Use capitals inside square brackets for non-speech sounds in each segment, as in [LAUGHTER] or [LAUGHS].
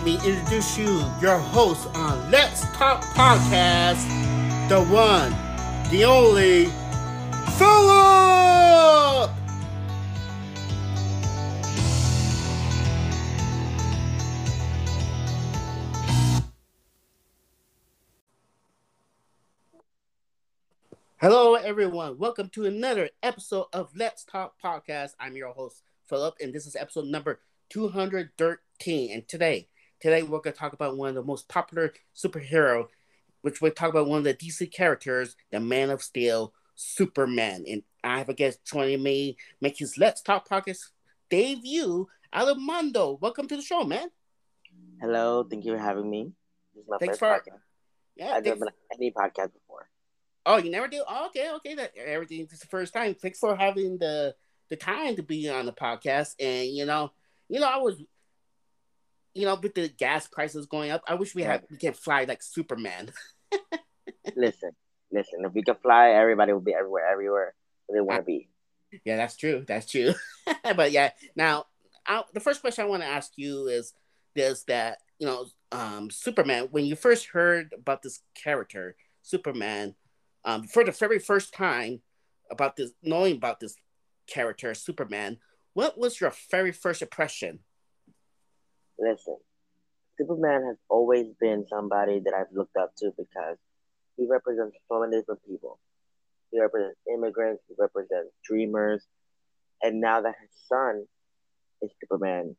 let me introduce you, your host on Let's Talk Podcast, the one, the only, Philip! Hello, everyone. Welcome to another episode of Let's Talk Podcast. I'm your host, Philip, and this is episode number 213. And today, today we're going to talk about one of the most popular superhero, which we'll talk about one of the DC characters, the Man of Steel, Superman. And I have a guest joining me, make his Let's Talk Podcast debut, Alamondo. Welcome to the show, man. Hello, thank you for having me. This is my Thanks first for- podcast. Yeah, I've never been on any podcast before. Oh, you never do? Oh, okay, okay. That everything this is the first time. Thanks for having the the time to be on the podcast. And you know, you know, I was, you know, with the gas prices going up, I wish we had we can fly like Superman. [LAUGHS] listen, listen. If we could fly, everybody would be everywhere, everywhere they want to be. Yeah, that's true. That's true. [LAUGHS] but yeah, now I, the first question I want to ask you is this: that you know, um, Superman. When you first heard about this character, Superman, um, for the very first time about this, knowing about this character, Superman, what was your very first impression? Listen, Superman has always been somebody that I've looked up to because he represents so many different people. He represents immigrants. He represents dreamers, and now that his son is Superman,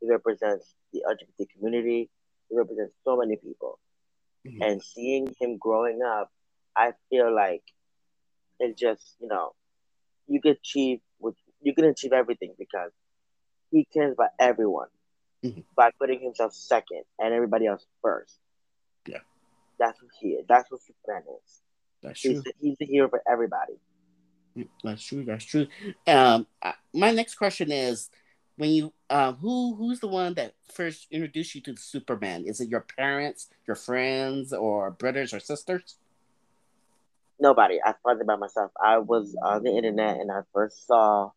he represents the LGBT community. He represents so many people. Mhm. and seeing him growing up, I feel like it's just you know you can achieve what you can achieve everything because he cares about everyone Mhm. by putting himself second and everybody else first. Yeah. that's what he is. That's what Superman is. That's He's the, he's the hero for everybody. That's true. That's true. Um, uh, my next question is, when you uh, who who's the one that first introduced you to Superman? Is it your parents, your friends, or brothers or sisters? Nobody. I found it by myself. I was on the internet and I first saw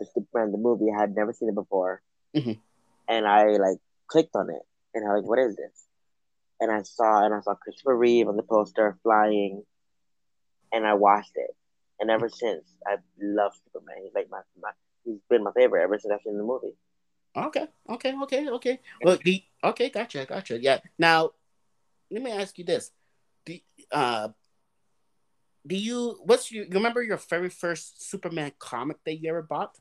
the Superman the movie. I had never seen it before, Mhm. And I like clicked on it and I like, "What is this?" And I saw and I saw Christopher Reeve on the poster flying, and I watched it. And ever since, I love Superman. He's like my, my he's been my favorite ever since I've seen the movie. Okay, okay, okay, okay. Well, the, okay, gotcha, gotcha. Yeah. Now, let me ask you this: Do uh, do you what's your you remember your very first Superman comic that you ever bought?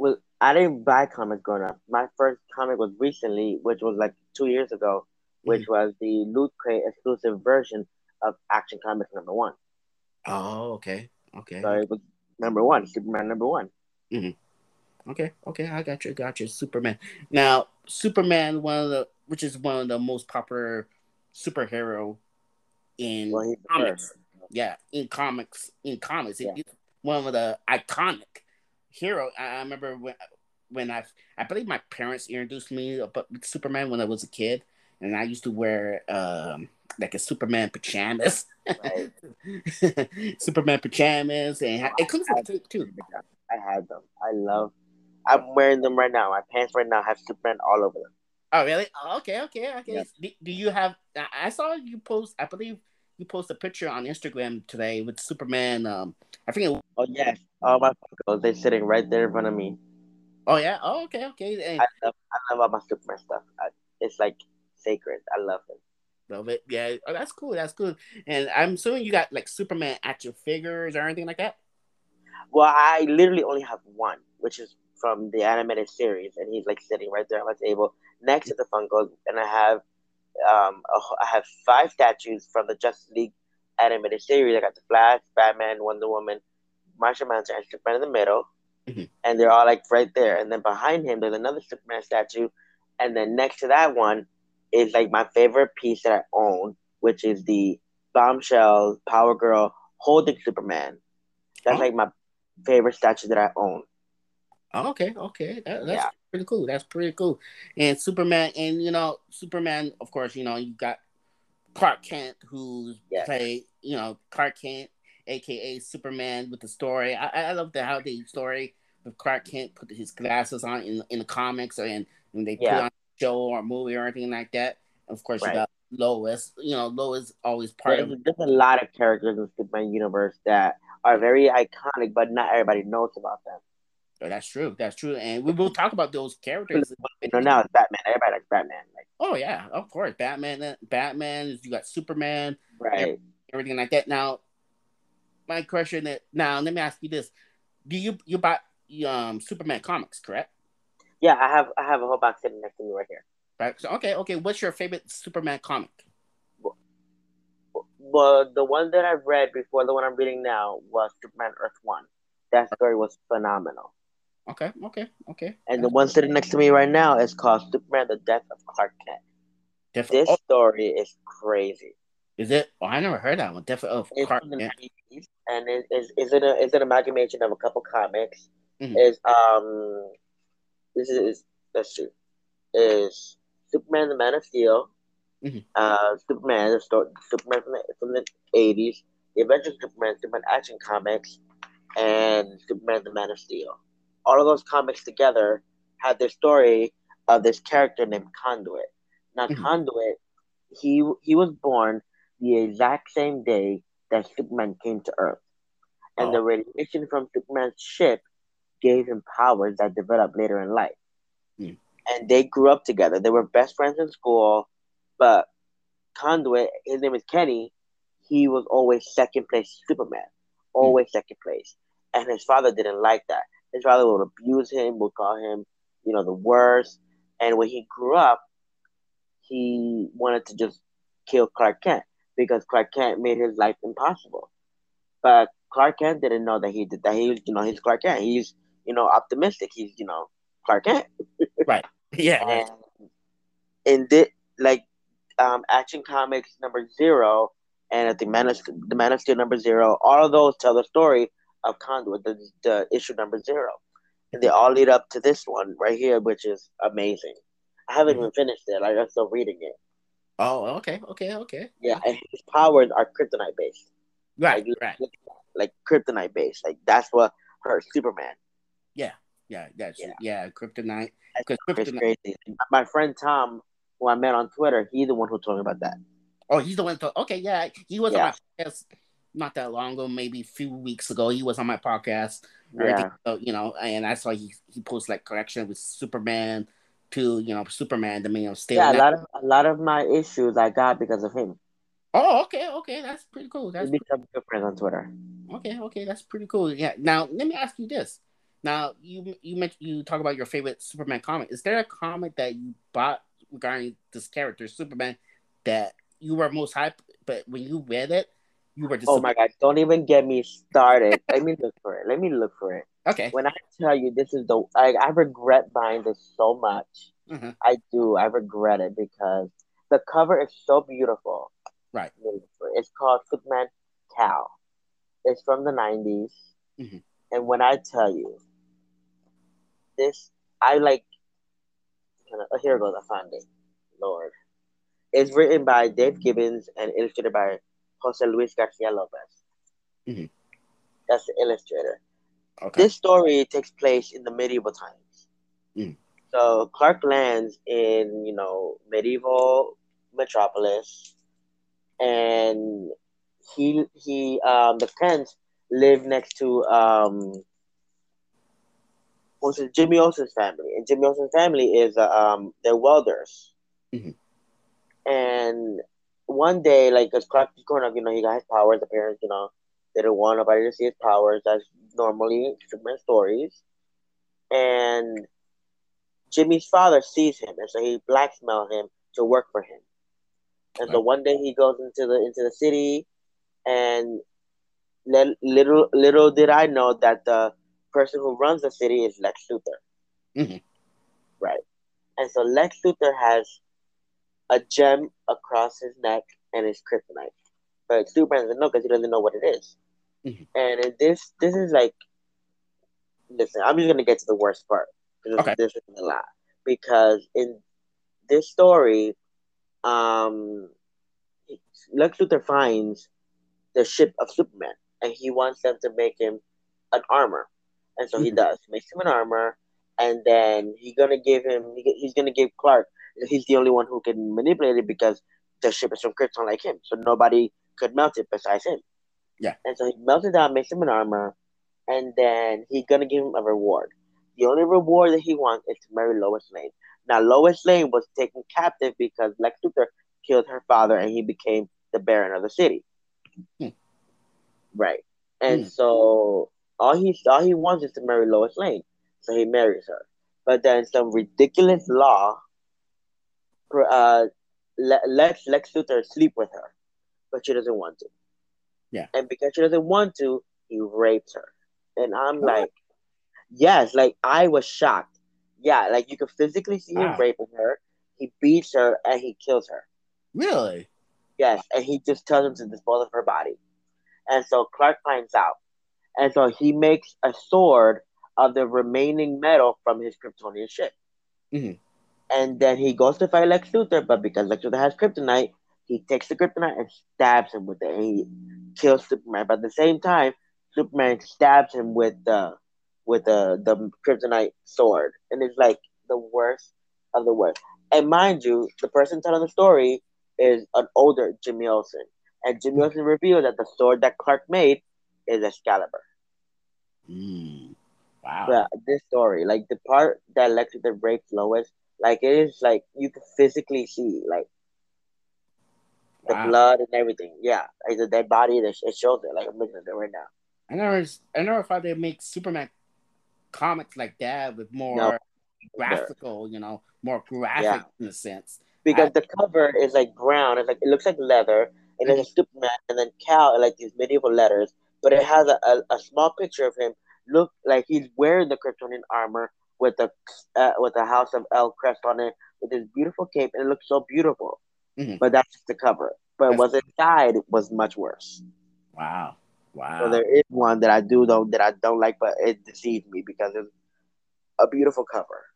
Well, I didn't buy comics growing up. My first comic was recently, which was like two years ago, which was the Loot Crate exclusive version of Action Comics number one. Oh, okay, okay. So it was number one, Superman number one. Hmm. Okay, okay, I got you, got you. Superman. Now, Superman, one of the which is one of the most popular superhero in Well, comics. Yeah, in comics, in comics, Yeah. it's one of the iconic hero. I, I remember when when I I believe my parents introduced me about Superman when I was a kid, and I used to wear um like a Superman pajamas, Right. [LAUGHS] Superman pajamas, and it comes with too. too. I had them. I love. I'm wearing them right now. My pants right now have Superman all over them. Oh, really? Oh, okay, okay, okay. Yes. Do, do you have? I I saw you post. I believe you post a picture on Instagram today with Superman. Um, I think. It, Oh yes, all my photos. They're sitting right there in front of me. oh yeah. Oh, okay, okay. And, I love. I love all my Superman stuff. I, it's like sacred. I love it. Love it. Yeah. Oh, that's cool. That's cool. And I'm assuming you got like Superman action figures or anything like that. Well, I literally only have one, which is from the animated series, and he's like sitting right there on my table next to the Funkos, and I have um I have five statues from the Justice League animated series. I got the Flash, Batman, Wonder Woman, Martian Manhunter, and Superman in the middle, Mhm. and they're all like right there. And then behind him, there's another Superman statue, and then next to that one is like my favorite piece that I own, which is the Bombshell Power Girl holding Superman. That's Oh. like my favorite statue that I own. Oh, okay, okay. That, that's Yeah. pretty cool. That's pretty cool. And Superman, and you know, Superman, of course, you know, you got Clark Kent, who's Yes. play, you know, Clark Kent, aka Superman, with the story. I, I love the how the story of Clark Kent put his glasses on in in the comics, and when they put Yeah. on show or movie or anything like that. And of course, right. you got Lois. You know, Lois always part there's, of. There's a lot of characters in the Superman universe that are very iconic, but not everybody knows about them. Oh, that's true. That's true, and we will talk about those characters. Know, now it's Batman. Everybody likes Batman. Like, oh yeah, of course, Batman. Batman. You got Superman, right? Everything like that. Now, my question is now. Let me ask you this: Do you you buy um Superman comics? Correct. Yeah, I have. I have a whole box sitting next to me right here. Right. So, okay. Okay. What's your favorite Superman comic? Well, the one that I've read before the one I'm reading now was Superman Earth One. That story was phenomenal. Okay, okay, okay. And the one sitting next to me right now is called Superman: The Death of Clark Kent. Def- this oh. story is crazy. Is it? Oh, I never heard that one. Death of Clark Kent. And it is is it a is an amalgamation of a couple comics? Mm-hmm. Is um this is let's see is Superman the Man of Steel, mm-hmm. uh Superman the story Superman from the from the eighties, the Adventures of Superman, Superman Action Comics, and Superman the Man of Steel all of those comics together had the story of this character named Conduit. Now, mm-hmm. Conduit, he he was born the exact same day that Superman came to Earth, and oh. the radiation from Superman's ship gave him powers that developed later in life. Mm. And they grew up together. They were best friends in school, but Conduit, his name is Kenny. He was always second place Superman, always mm. second place, and his father didn't like that. His father would abuse him, would call him, you know, the worst. And when he grew up, he wanted to just kill Clark Kent because Clark Kent made his life impossible. But Clark Kent didn't know that he did that. He was, you know, he's Clark Kent. He's, you know, optimistic. He's, you know, Clark Kent. [LAUGHS] right. Yeah. And in this, like, um, Action Comics number zero, and I think Man of, the Man of Steel number zero, all of those tell the story of Conduit, the, the issue number zero. And they all lead up to this one right here, which is amazing. I haven't mm-hmm. even finished it. Like, I'm still reading it. Oh, okay, okay, okay. Yeah, and his powers are kryptonite based. Right, like, right. Like kryptonite based. Like that's what hurt Superman. Yeah, yeah, that's yeah, yeah kryptonite. Because kryptonite. crazy. My friend Tom, who I met on Twitter, he's the one who told me about that. Oh, he's the one. Who told, okay, yeah, he was yeah. on not that long ago, maybe a few weeks ago. He was on my podcast. Yeah. So, you know, and I saw he he posted like correction with Superman to you know Superman the man of Steel. Yeah, a lot of a lot of my issues I got because of him. Oh, okay, okay, that's pretty cool. That's we become good friends on Twitter. Okay, okay, that's pretty cool. Yeah. Now let me ask you this. Now you you mentioned you talk about your favorite Superman comic. Is there a comic that you bought regarding this character Superman that you were most hyped, but when you read it, you were oh my god! Don't even get me started. Let me look for it. Let me look for it. Okay. When I tell you this is the, I, I regret buying this so much. Mm-hmm. I do. I regret it because the cover is so beautiful. Right. It's called Superman Kal. It's from the 90s. Mm-hmm. And when I tell you this, I like. Oh, here goes. I found it. Lord. It's written by Dave Gibbons and illustrated by Jose Luis Garcia Lopez. Mm-hmm. That's the illustrator. Okay. This story takes place in the medieval times. Mm. So Clark lands in, you know, medieval metropolis, and he he um the Kents live next to um what's it, Jimmy Olsen's family, and Jimmy Olsen's family is uh, um they're welders, mm-hmm. and one day, like, as Clark is growing up, you know, he got his powers. The parents, you know, they didn't want nobody to see his powers. That's normally Superman stories. And Jimmy's father sees him, and so he blackmails him to work for him. And so one day he goes into the into the city, and little little did I know that the person who runs the city is Lex Luthor. Mm-hmm. Right. And so Lex Luthor has a gem across his neck and his kryptonite. But Superman doesn't know because he doesn't know what it is. Mm-hmm. And this this is like, listen, I'm just gonna get to the worst part because okay. this is a lot. Because in this story, um, Lex Luthor finds the ship of Superman, and he wants them to make him an armor, and so mm-hmm. he does. He makes him an armor, and then he's gonna give him. He, he's gonna give Clark he's the only one who can manipulate it because the ship is from Krypton like him, so nobody could melt it besides him. Yeah. And so he melts it down, makes him an armor, and then he's gonna give him a reward. The only reward that he wants is to marry Lois Lane. Now Lois Lane was taken captive because Lex Luthor killed her father and he became the Baron of the city. Hmm. Right. And Hmm. so all he all he wants is to marry Lois Lane. So he marries her. But then some ridiculous law uh le- lets Lex Luthor sleep with her. But she doesn't want to. Yeah. And because she doesn't want to, he rapes her. And I'm What? like, yes, like I was shocked. Yeah, like you could physically see him Wow. raping her. He beats her and he kills her. Really? Yes, and he just tells him to dispose of her body. And so Clark finds out. And so he makes a sword of the remaining metal from his Kryptonian ship. Mhm. And then he goes to fight Lex Luthor, but because Lex Luthor has kryptonite, he takes the kryptonite and stabs him with it. And he kills Superman. But at the same time, Superman stabs him with the with the, the kryptonite sword. And it's like the worst of the worst. And mind you, the person telling the story is an older Jimmy Olsen. And Jimmy Olsen revealed that the sword that Clark made is Excalibur. Mm. Wow. But this story, like the part that Lex Luthor rapes Lois, like it is like you can physically see like the Wow. blood and everything. Yeah, like the dead body, it it shows it. Like I'm looking at it right now. I never, I never thought they'd make Superman comics like that with more No. graphical, you know, more graphic Yeah. in a sense. Because the cover is like brown. It's like it looks like leather, and there's a mm-hmm. Superman, and then Kal, like these medieval letters. But it has a, a, a small picture of him. Look like he's wearing the Kryptonian armor with the uh, with the House of El crest on it, with his beautiful cape, and it looks so beautiful. Mhm. But that's just the cover. But That's- what's inside was much worse. Wow. Wow. So there is one that I do though that I don't like, but it deceives me because it's a beautiful cover.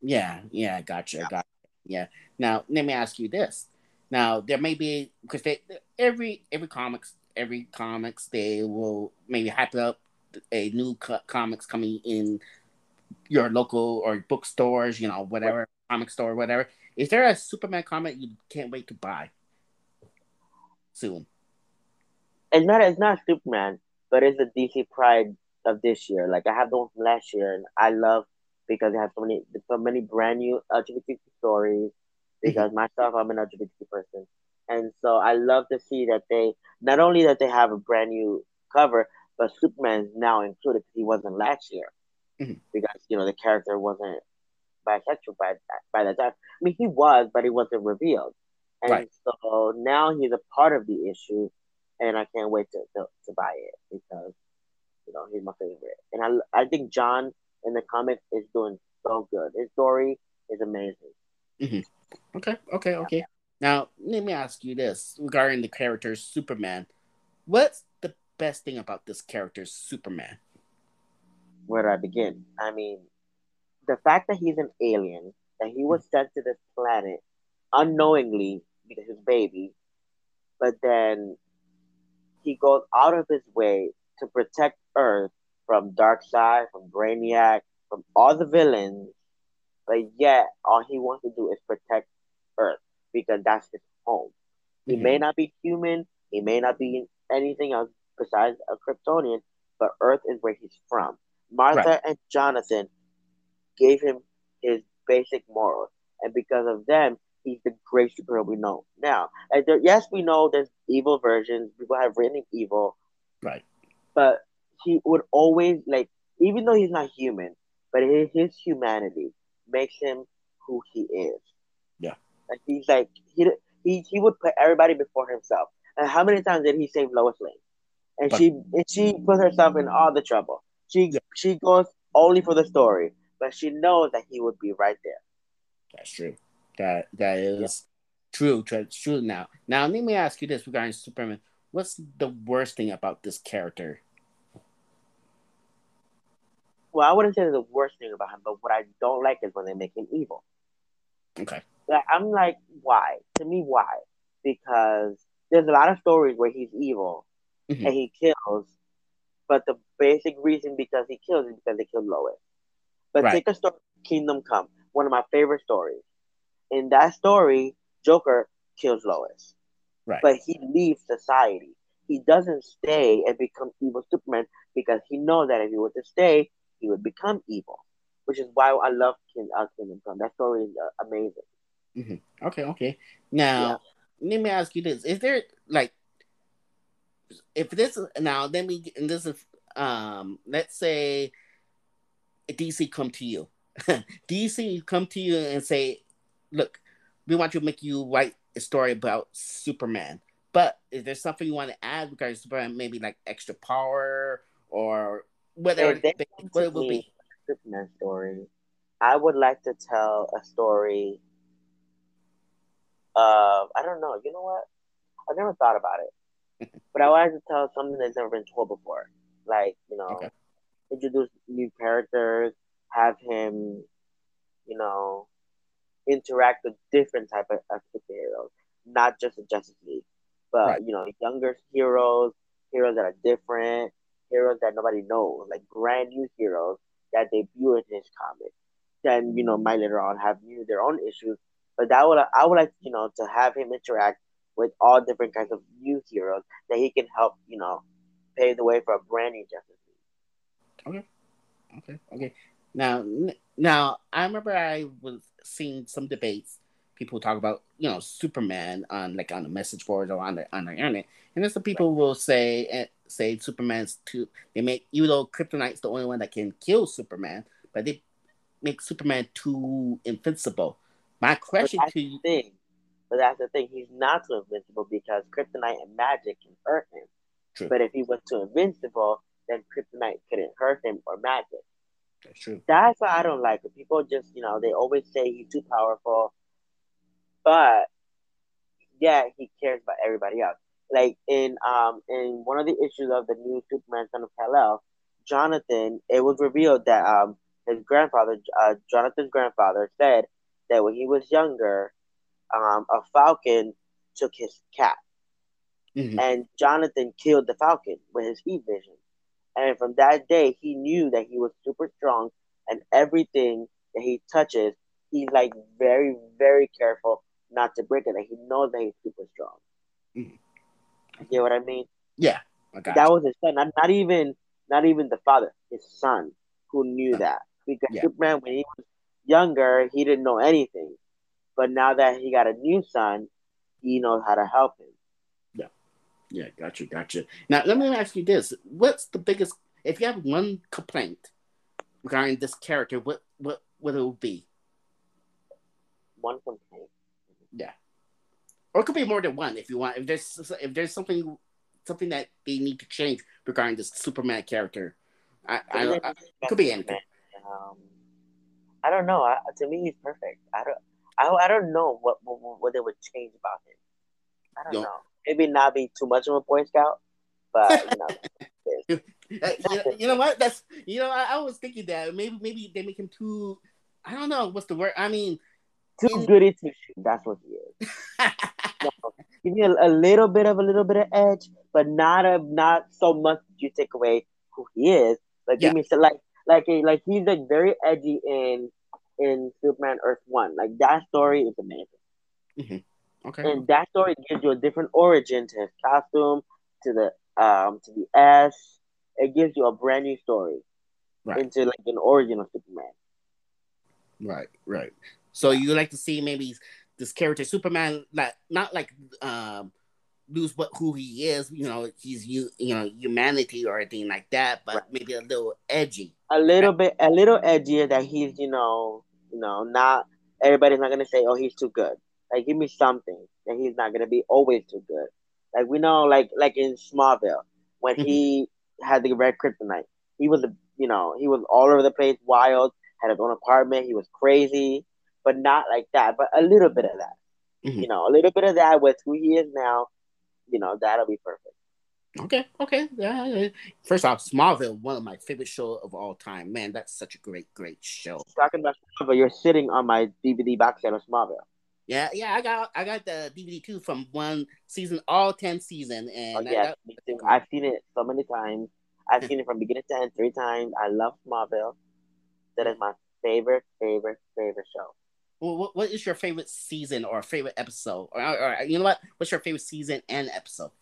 Yeah, yeah, gotcha, gotcha. Yeah. Now let me ask you this. Now there may be because they every every comics every comics they will maybe hype up a new co- comics coming in your local or bookstores, you know, whatever comic store, whatever. Is there a Superman comic you can't wait to buy soon? It's not it's not Superman, but it's the DC Pride of this year. Like I have the one from last year, and I love because they have so many so many brand new LGBT stories. Mm-hmm. Because myself, I'm an LGBT person, and so I love to see that they not only that they have a brand new cover, but Superman's now included. Because he wasn't last year Mhm. because you know the character wasn't bisexual by by that time. I mean, he was, but he wasn't revealed, and Right. so now he's a part of the issue, and I can't wait to, to, to buy it because you know he's my favorite, and I I think John in the comic is doing so good. His story is amazing. Okay, okay, okay. Now let me ask you this regarding the character Superman. What's the best thing about this character Superman? Where do I begin? I mean, the fact that he's an alien, that he was sent to this planet unknowingly because he's a baby, but then he goes out of his way to protect Earth from Darkseid, from Brainiac, from all the villains, but yet all he wants to do is protect Earth because that's his home. He Mhm. may not be human, he may not be anything else besides a Kryptonian, but Earth is where he's from. Martha and Jonathan gave him his basic morals, and because of them, he's the great superhero we know now. And there, yes, we know there's evil versions. People have written evil, Right. but he would always like, even though he's not human, but his, his humanity makes him who he is. Yeah. Like he's like he he he would put everybody before himself. And how many times did he save Lois Lane? And But- she and she put herself in all the trouble. She she goes only for the story, but she knows that he would be right there. That's true. That that is true. True. True. Now, now let me ask you this regarding Superman. What's the worst thing about this character? Well, I wouldn't say the worst thing about him, but what I don't like is when they make him evil. Okay. Like, I'm like, why? To me, why? Because there's a lot of stories where he's evil Mhm. and he kills, but the basic reason because he kills is because they killed Lois. But Right. take a story, Kingdom Come, one of my favorite stories. in that story, Joker kills Lois. Right. But he leaves society. He doesn't stay and become evil Superman because he knows that if he were to stay, he would become evil. Which is why I love King, uh, Kingdom Come. That story is uh, amazing. Mm-hmm. Okay, okay. Now, yeah. let me ask you this: Is there like, if this now, let me and this is um, let's say DC come to you, [LAUGHS] DC come to you and say, look, we want to make you write a story about Superman. But is there something you want to add regarding Superman? Maybe like extra power or whether it, what it will be. Superman story. I would like to tell a story of I don't know. You know what? I've never thought about it, but I wanted to tell something that's never been told before. Like you know, okay. introduce new characters, have him, you know, interact with different type of, of superheroes, not just the Justice League, but right. you know, younger heroes, heroes that are different, heroes that nobody knows, like brand new heroes that debut in his comic. Then you know, might later on have new their own issues. But that would I would like you know to have him interact with all different kinds of new heroes that he can help you know pave the way for a brand new Justice League. Okay, okay, okay. Now, now I remember I was seeing some debates. People talk about you know Superman on like on the message boards or on the on the internet, and then some people will say eh, say Superman's too. They make even though Kryptonite's the only one that can kill Superman, but they make Superman too invincible. My question to you, thing, but that's the thing. He's not too invincible because Kryptonite and magic can hurt him. True. But if he was too invincible, then Kryptonite couldn't hurt him or magic. That's true. That's why I don't like it. People just, you know, they always say he's too powerful, but yeah, he cares about everybody else. Like in um in one of the issues of the new Superman Son of Kal-El, Jonathan, it was revealed that um his grandfather, uh, Jonathan's grandfather, said that when he was younger, um, a falcon took his cat, mm-hmm. and Jonathan killed the falcon with his heat vision. And from that day, he knew that he was super strong, and everything that he touches, he's like very, very careful not to break it. Like he knows that he's super strong. Mm-hmm. You get what I mean? Yeah, that was his son. Not, not even, not even the father. His son who knew that because yeah. Superman, when he was younger, he didn't know anything, but now that he got a new son, he knows how to help him. Yeah, Yeah, gotcha, gotcha. Now let me ask you this: What's the biggest? If you have one complaint regarding this character, what what what it be? One complaint. Yeah, or it could be more than one if you want. If there's if there's something something that they need to change regarding this Superman character, I, I, I, I it could be anything. Um, I don't know. I, to me, he's perfect. I don't. I, I don't know what, what what they would change about him. I don't know maybe not be too much of a Boy Scout, but [LAUGHS] you know. you, know, what? That's you know I, I, was thinking that maybe maybe they make him too. I don't know what's the word. I mean, too in... goody two shoes. That's what he is. [LAUGHS] give me a, a, little bit of a little bit of edge, but not a not so much that you take away who he is. Like give yeah. me so like like a, like he's like very edgy in in Superman Earth One. Like that story is amazing. Mm-hmm. Okay. And that story gives you a different origin to his costume, to the um to the S. It gives you a brand new story right. into like an origin of Superman. Right, right. So you like to see maybe this character Superman like not like um lose what who he is, you know, he's you you know, humanity or anything like that, but right. maybe a little edgy. A little bit a little edgier that he's, you know, you know, not everybody's not gonna say, Oh, he's too good. Like, give me something that he's not gonna be always too good. Like we know, like like in Smallville when he mm-hmm. had the red kryptonite, he was a you know he was all over the place, wild, had his own apartment, he was crazy, but not like that, but a little bit of that. Mm-hmm. You know, a little bit of that with who he is now. You know, that'll be perfect. Okay, okay. Yeah, First off, Smallville, one of my favorite shows of all time. Man, that's such a great, great show. Talking about Smallville, you're sitting on my DVD box set of Smallville. Yeah, yeah, I got I got the DVD too from one season, all ten season, and oh, yeah, me. I've seen it so many times. I've seen it from beginning to end three times. I love Smallville. That is my favorite, favorite, favorite show. what, what is your favorite season or favorite episode? Or, or, you know what? What's your favorite season and episode?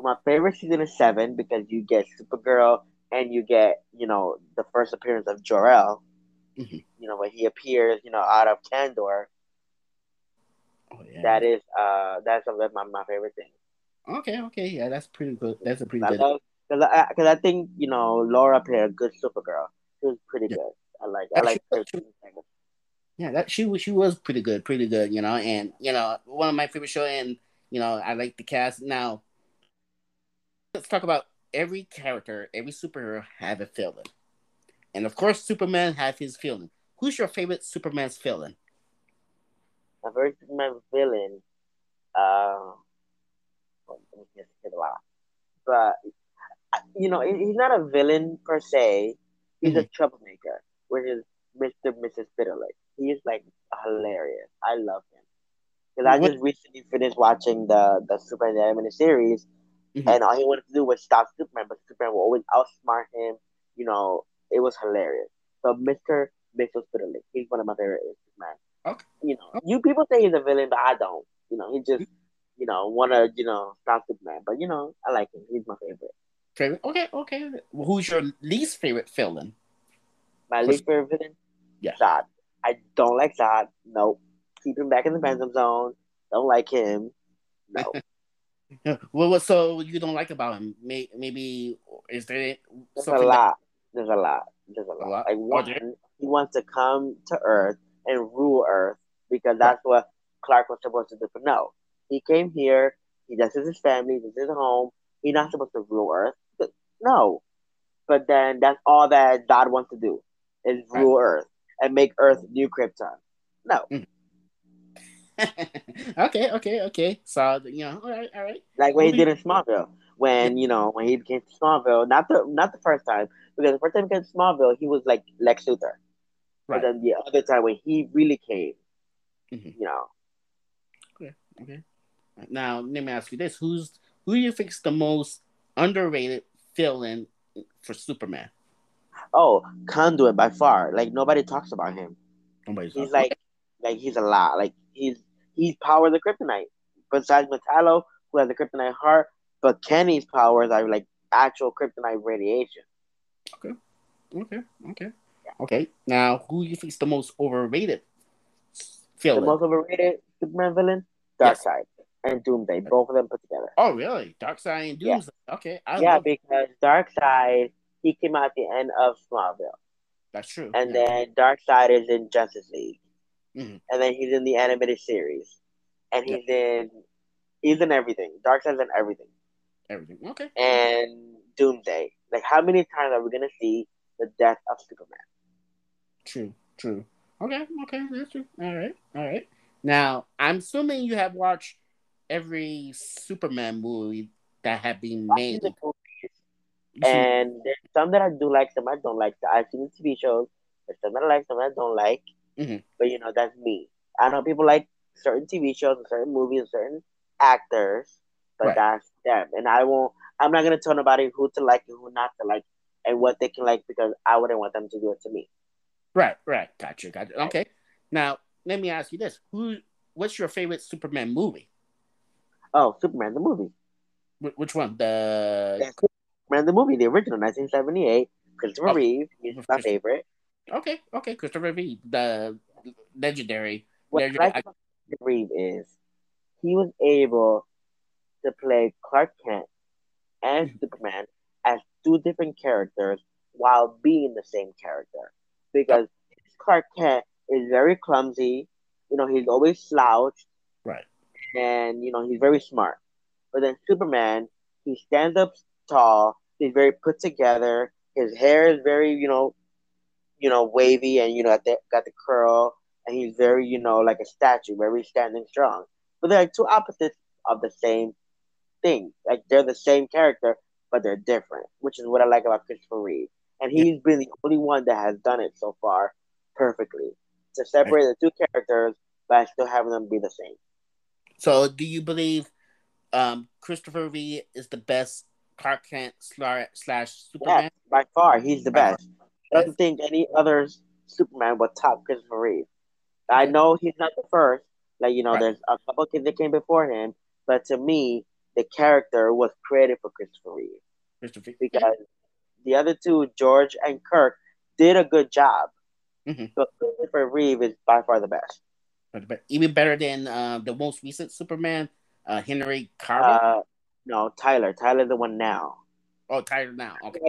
My favorite season is seven because you get Supergirl and you get you know the first appearance of Jor El. Mm-hmm. You know when he appears, you know out of Kandor. Oh, yeah. That is uh that's my my favorite thing. Okay, okay, yeah, that's pretty good. That's a pretty I good. Because I, cause I think you know Laura played a good Supergirl. She was pretty yeah. good. I like I like her. Yeah, that she she was pretty good, pretty good, you know, and you know one of my favorite show, and you know I like the cast. Now, let's talk about every character, every superhero have a villain, and of course Superman have his villain. Who's your favorite Superman's villain? My favorite Superman villain, uh, but you know he's not a villain per se. He's mm-hmm. a troublemaker, which is Mister Mrs. Bitterlick. He's like hilarious. I love him because I just recently finished watching the the Superman animated series, mm-hmm. and all he wanted to do was stop Superman, but Superman will always outsmart him. You know, it was hilarious. So Mister Mrs. Bitterlick, he's one of my favorite Superman. Okay. You know, okay. you people say he's a villain, but I don't. You know, he just you know want to you know stop Superman, but you know I like him. He's my favorite. Favorite? Okay, okay. Who's your least favorite villain? My least favorite villain? Yeah. Zod. I don't like Zod. Nope. Keep him back in the Phantom Zone. Don't like him. No. [LAUGHS] [LAUGHS] well, what so you don't like about him? May, Maybe is there There's a lot. That... There's a lot. There's a lot. A lot? Like one, he wants to come to Earth and rule Earth because that's what Clark was supposed to do. But no, he came here. He this is his family. This is his home. He's not supposed to rule Earth. But no, but then that's all that Zod wants to do is rule right. Earth and make Earth new Krypton. No. Mm. Okay, okay, okay. So you know, all right, all right. Like when he did in Smallville, when you know when he came to Smallville, not the not the first time because the first time he came to Smallville, he was like Lex Luthor. Right. But then the other time when he really came, mm-hmm. you know. Okay. Okay. Now let me ask you this: Who's who do you think is the most underrated villain for Superman? Oh, Conduit by far. Like nobody talks about him. Nobody's he's like, like he's a lot. Like he's he's power the kryptonite. Besides Metallo, who has a kryptonite heart, but Kenny's powers are like actual kryptonite radiation. Okay, okay, okay, okay. Now, who do you think is the most overrated villain? The most overrated Superman villain, Darkseid. Yes. And Doomsday, both of them put together. Oh, really? Darkseid and Doomsday. Yeah. Okay. I yeah, because Darkseid he came out at the end of Smallville. That's true. And yeah. then Darkseid is in Justice League. Mm-hmm. And then he's in the animated series. And he's yeah. in he's in everything. Darkseid's in everything. Everything. Okay. And Doomsday. Like how many times are we gonna see the death of Superman? True, true. Okay, okay, that's true. All right, all right. Now I'm assuming you have watched every Superman movie that have been made. And there's some that I do like, some I don't like. I've seen the TV shows. There's some that I like, some I don't like. Mm-hmm. But you know, that's me. I know people like certain TV shows and certain movies and certain actors, but right. that's them. And I won't. I'm not gonna tell nobody who to like and who not to like, and what they can like because I wouldn't want them to do it to me. Right, right. Gotcha, gotcha. Okay. Now let me ask you this: Who? What's your favorite Superman movie? Oh, Superman the movie. Wh- which one? The Superman the movie, the original, 1978. Christopher oh, Reeve, he's my favorite. Okay, okay, Christopher Reeve, the legendary. What legendary, I Reeve is he was able to play Clark Kent and mm-hmm. Superman as two different characters while being the same character. Because Clark Kent is very clumsy, you know, he's always slouched. Right. And, you know, he's very smart. But then Superman, he stands up tall, He's very put together. His hair is very, you know, you know, wavy and you know, got the, got the curl, and he's very, you know, like a statue, very standing strong. But they're like two opposites of the same thing. Like they're the same character, but they're different, which is what I like about Christopher Reeve. And he's been the only one that has done it so far perfectly to separate the two characters, but still having them be the same. So, do you believe um, Christopher Reeve is the best Clark Kent slash, slash Superman? by far, he's the best. I don't think any other Superman would top Christopher Reeve. I know he's not the first. Like you know, Right. there's a couple kids that came before him, but to me, the character was created for Christopher Reeve Christopher. because the other two, George and Kirk, did a good job. Mhm. But Christopher Reeve is by far the best. But, even better than uh, the most recent Superman, uh, Henry Cavill. Uh, no, Tyler. Tyler's the one now. oh, Tyler now. Okay.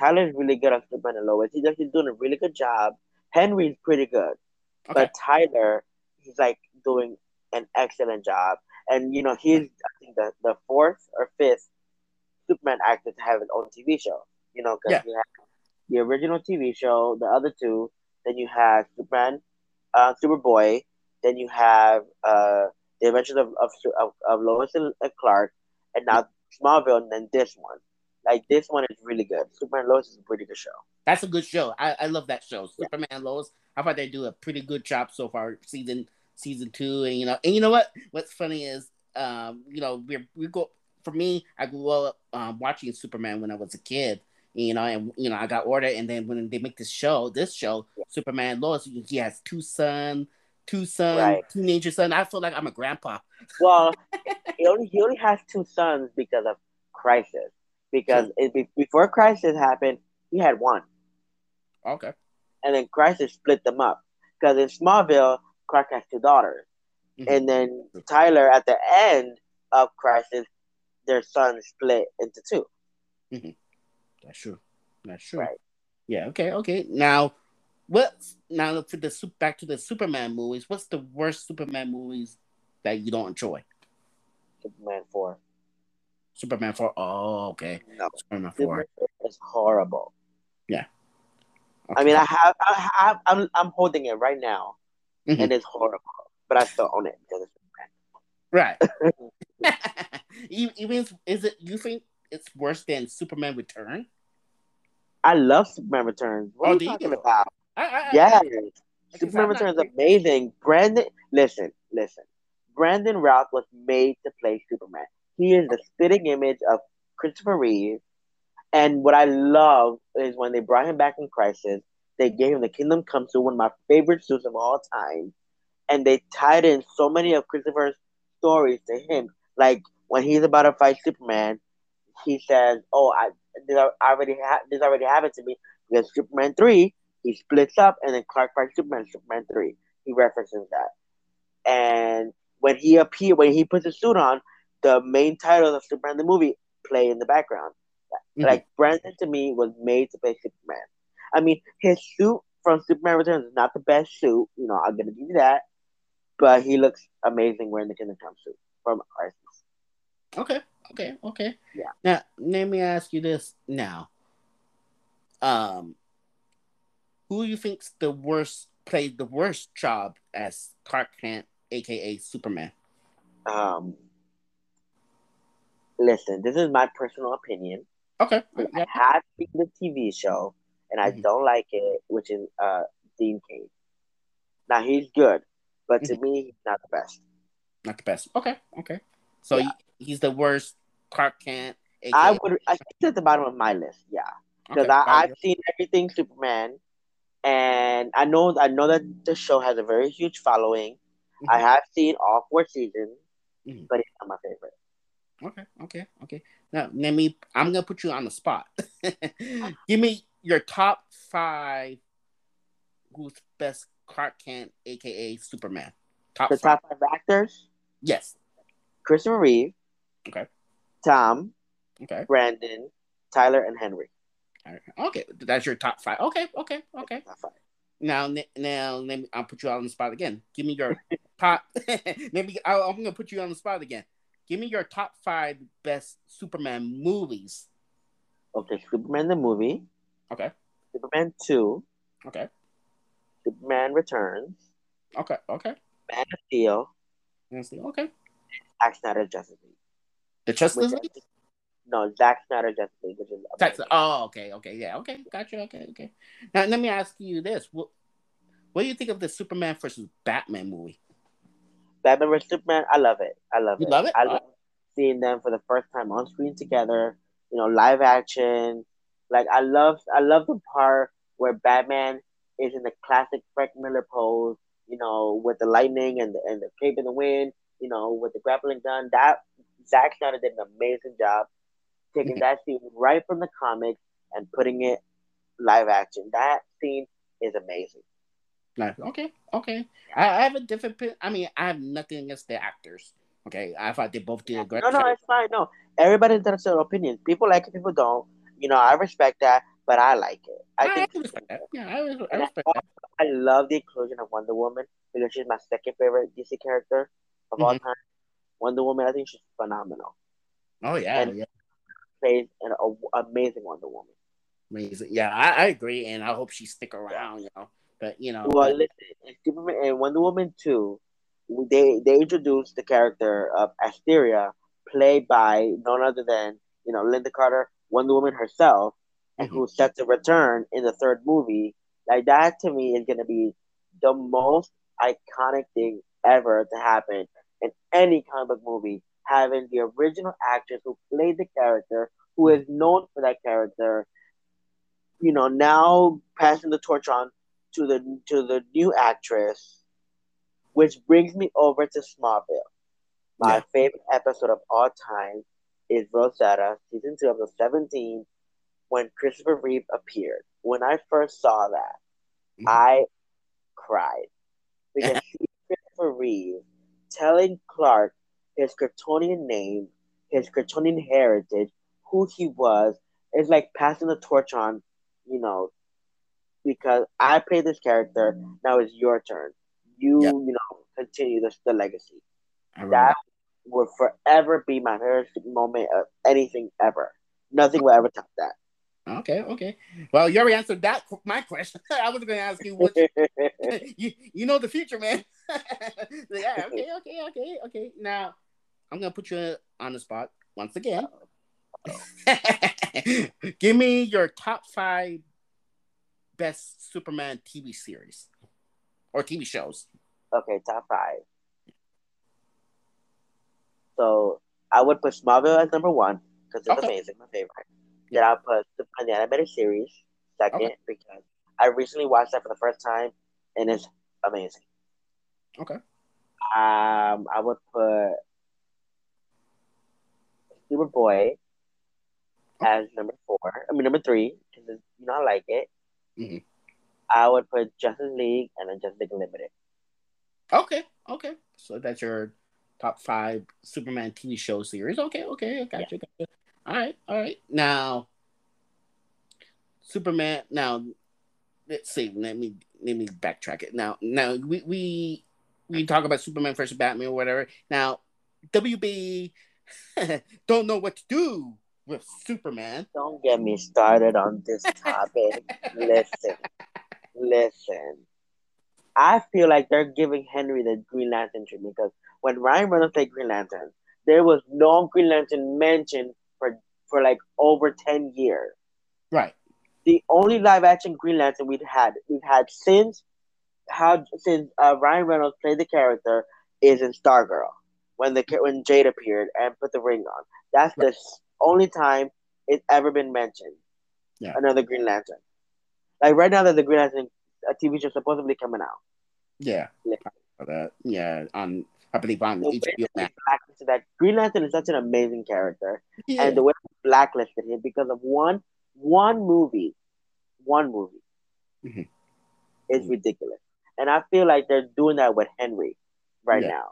Tyler's really good on Superman and Lois. He's actually doing a really good job. Henry's pretty good, Okay. but Tyler, he's like doing an excellent job. And you know, he's I think the, the fourth or fifth Superman actor to have his own TV show. You know, because Yeah. you have the original TV show, the other two, then you have Superman, uh, Superboy, then you have uh, the Adventures of of, of, of Lois and Clark, and now Smallville, and then this one. Like this one is really good. Superman Lois is a pretty good show. That's a good show. I, I love that show. Superman and Lois. I thought they do a pretty good job so far, season season two. And you know, and you know what? What's funny is, um, you know, we we go for me. I grew up um, watching Superman when I was a kid. You know, and you know, I got ordered, and then when they make this show, this show, Superman and Lois, he has two son, two son, Right. teenager son. I feel like I'm a grandpa. Well, [LAUGHS] he only he only has two sons because of Crisis. Because it, be- before Crisis happened, he had one, Okay. and then Crisis split them up. Because in Smallville, Clark has two daughters, Mhm. and then Tyler at the end of Crisis, their son split into two. That's true. That's true. Right. Yeah. Okay. Okay. Now, what's now for the back to the Superman movies? What's the worst Superman movies that you don't enjoy? Superman four. Superman four. Oh, okay. No, Superman four. Is horrible. Okay. I mean, I have, I have, I'm, I'm holding it right now, Mhm. and it's horrible. But I still own it because it's right. E- Even is- is it? You think it's worse than Superman Return? I love Superman Returns. What Oh, are do you you? talking about? I, I, I- Yes, I- Superman Returns crazy. amazing. Brandon, listen, listen. Brandon Routh was made to play Superman. He is the spitting image of Christopher Reeve. And what I love is when they brought him back in Crisis, they gave him the Kingdom Come suit, one of my favorite suits of all time. And they tied in so many of Christopher's stories to him. Like when he's about to fight Superman, he says, "Oh, I this already ha- this already happened to me because Superman three he splits up and then Clark fights Superman Superman three. He references that, and when he appear when he puts his suit on, the main title of Superman the movie play in the background. Mhm. Like Brandon to me was made to play Superman. I mean, his suit from Superman Returns is not the best suit. You know, I'm gonna give you that, but he looks amazing wearing the Kingdom Come suit from Crisis. Okay, okay, okay. Yeah. Now, let me ask you this now. Um, who do you think's the worst played the worst job as Clark Kent, aka Superman? Um, listen, this is my personal opinion. Okay. I have seen the TV show and I Mhm. don't like it, which is uh Dean Cain. Now he's good, but to me he's not the best. Not the best. Okay, okay. So Yeah. he, he's the worst Clark Kent, aka I would I think at the bottom of my list, yeah. Because okay, I. I've seen everything Superman and I know I know that the show has a very huge following. I Mhm. have seen all four seasons, Mhm. but it's not my favorite. Okay, okay, okay. Now let me I'm gonna put you on the spot. [LAUGHS] Give me your top five who's best Clark Kent, aka Superman. Top The five. top five actors: Yes. Christopher Reeve, Okay. Tom, Okay. Brandon, Tyler, and Henry. Okay. That's your top five. Okay. Okay. Okay. Top five. Now, now, let me. I'll put you on the spot again. Give me your top. [LAUGHS] Maybe I, I'm gonna put you on the spot again. Give me your top five best Superman movies. Okay, Superman the movie, Okay. Superman two, Okay. Superman Returns, Okay. Okay. Man of Steel, Let's see. Okay. Zack Snyder Justice League. The Justice League. No, Zack Snyder Justice League, which is That's, amazing. oh, okay. Okay. Yeah. Okay. Gotcha. Okay. Okay. Now, let me ask you this: What, what do you think of the Superman versus Batman movie? Batman vs Superman. I love it. I love You it. love it? I uh, love seeing them for the first time on screen together. You know, live action. Like I love, I love the part where Batman is in the classic Frank Miller pose, you know, with the lightning and the, and the cape in the wind, you know, with the grappling gun. That Zack Snyder did an amazing job taking [LAUGHS] that scene right from the comics and putting it live action. That scene is amazing. Nice. Okay. Okay. I, I have a different. I mean, I have nothing against the actors. Okay. I thought they both did a great. No, no, it's fine. No, everybody has their opinions. People like it. People don't. You know, I respect that, but I like it. I, I think. Respect that. Yeah, I, I respect that. I love the inclusion of Wonder Woman because she's my second favorite DC character of mm-hmm. all time. Wonder Woman, I think she's phenomenal. Oh yeah, and yeah. Plays an a, amazing Wonder Woman. Amazing. Yeah, I, I agree, and I hope she stick around. You know. But you know, well, listen, and Wonder Woman two, they they introduced the character of Asteria, played by none other than you know Lynda Carter, Wonder Woman herself, and mm-hmm. who's set to return in the third movie. Like that to me is gonna be the most iconic thing ever to happen in any comic book movie. Having the original actress who played the character, who is known for that character, you know, now passing the torch on to the to the new actress, which brings me over to Smallville. My yeah. favorite episode of all time is Rosetta, season two, episode seventeen, when Christopher Reeve appeared. When I first saw that, mm-hmm. I cried because [LAUGHS] Christopher Reeve telling Clark his Kryptonian name, his Kryptonian heritage, who he was, is like passing the torch on, you know, because I played this character. Mm-hmm. Now it's your turn. You yep. you know continue the, the legacy. That will forever be my favorite moment of anything ever. Nothing will ever top that. Okay, okay. Well, you already answered that my question. [LAUGHS] I was going to ask you what [LAUGHS] [LAUGHS] you you know the future, man. yeah. Okay. Okay. Okay. Okay. Now, I'm gonna put you on the spot once again. Give me your top five best Superman TV series or TV shows. Okay, top five. So I would put Smallville as number one because it's okay. amazing, my favorite. Yeah. Then I'll put Superman the animated series second okay. because I recently watched that for the first time and it's amazing. Okay. Um, I would put Superboy okay. as number four. I mean number three because you know I like it. Mm-hmm. I would put Justice League and then Justice League Unlimited. Okay, okay. So that's your top five Superman TV show series. Okay, okay, I got yeah. you. All right, all right. Now, Superman. Now, let's see. Let me let me backtrack it. Now, now we we we talk about Superman versus Batman or whatever. Now, WB [LAUGHS] don't know what to do with Superman. Don't get me started on this topic. listen, listen. I feel like they're giving Henry the Green Lantern treatment because when Ryan Reynolds played Green Lantern, there was no Green Lantern mentioned for for like over ten years. Right. The only live action Green Lantern we've had we've had since how since uh, Ryan Reynolds played the character is in Stargirl when the when Jade appeared and put the ring on. That's right. the only time it's ever been mentioned. Yeah. Another Green Lantern. Like right now that the Green Lantern a TV show supposedly coming out. Yeah. Yeah. That. Yeah. On I believe on HBO Max. That Green Lantern is such an amazing character, yeah. and the way they blacklisted him because of one one movie, one movie, mm-hmm. is mm-hmm. ridiculous. And I feel like they're doing that with Henry right yeah. now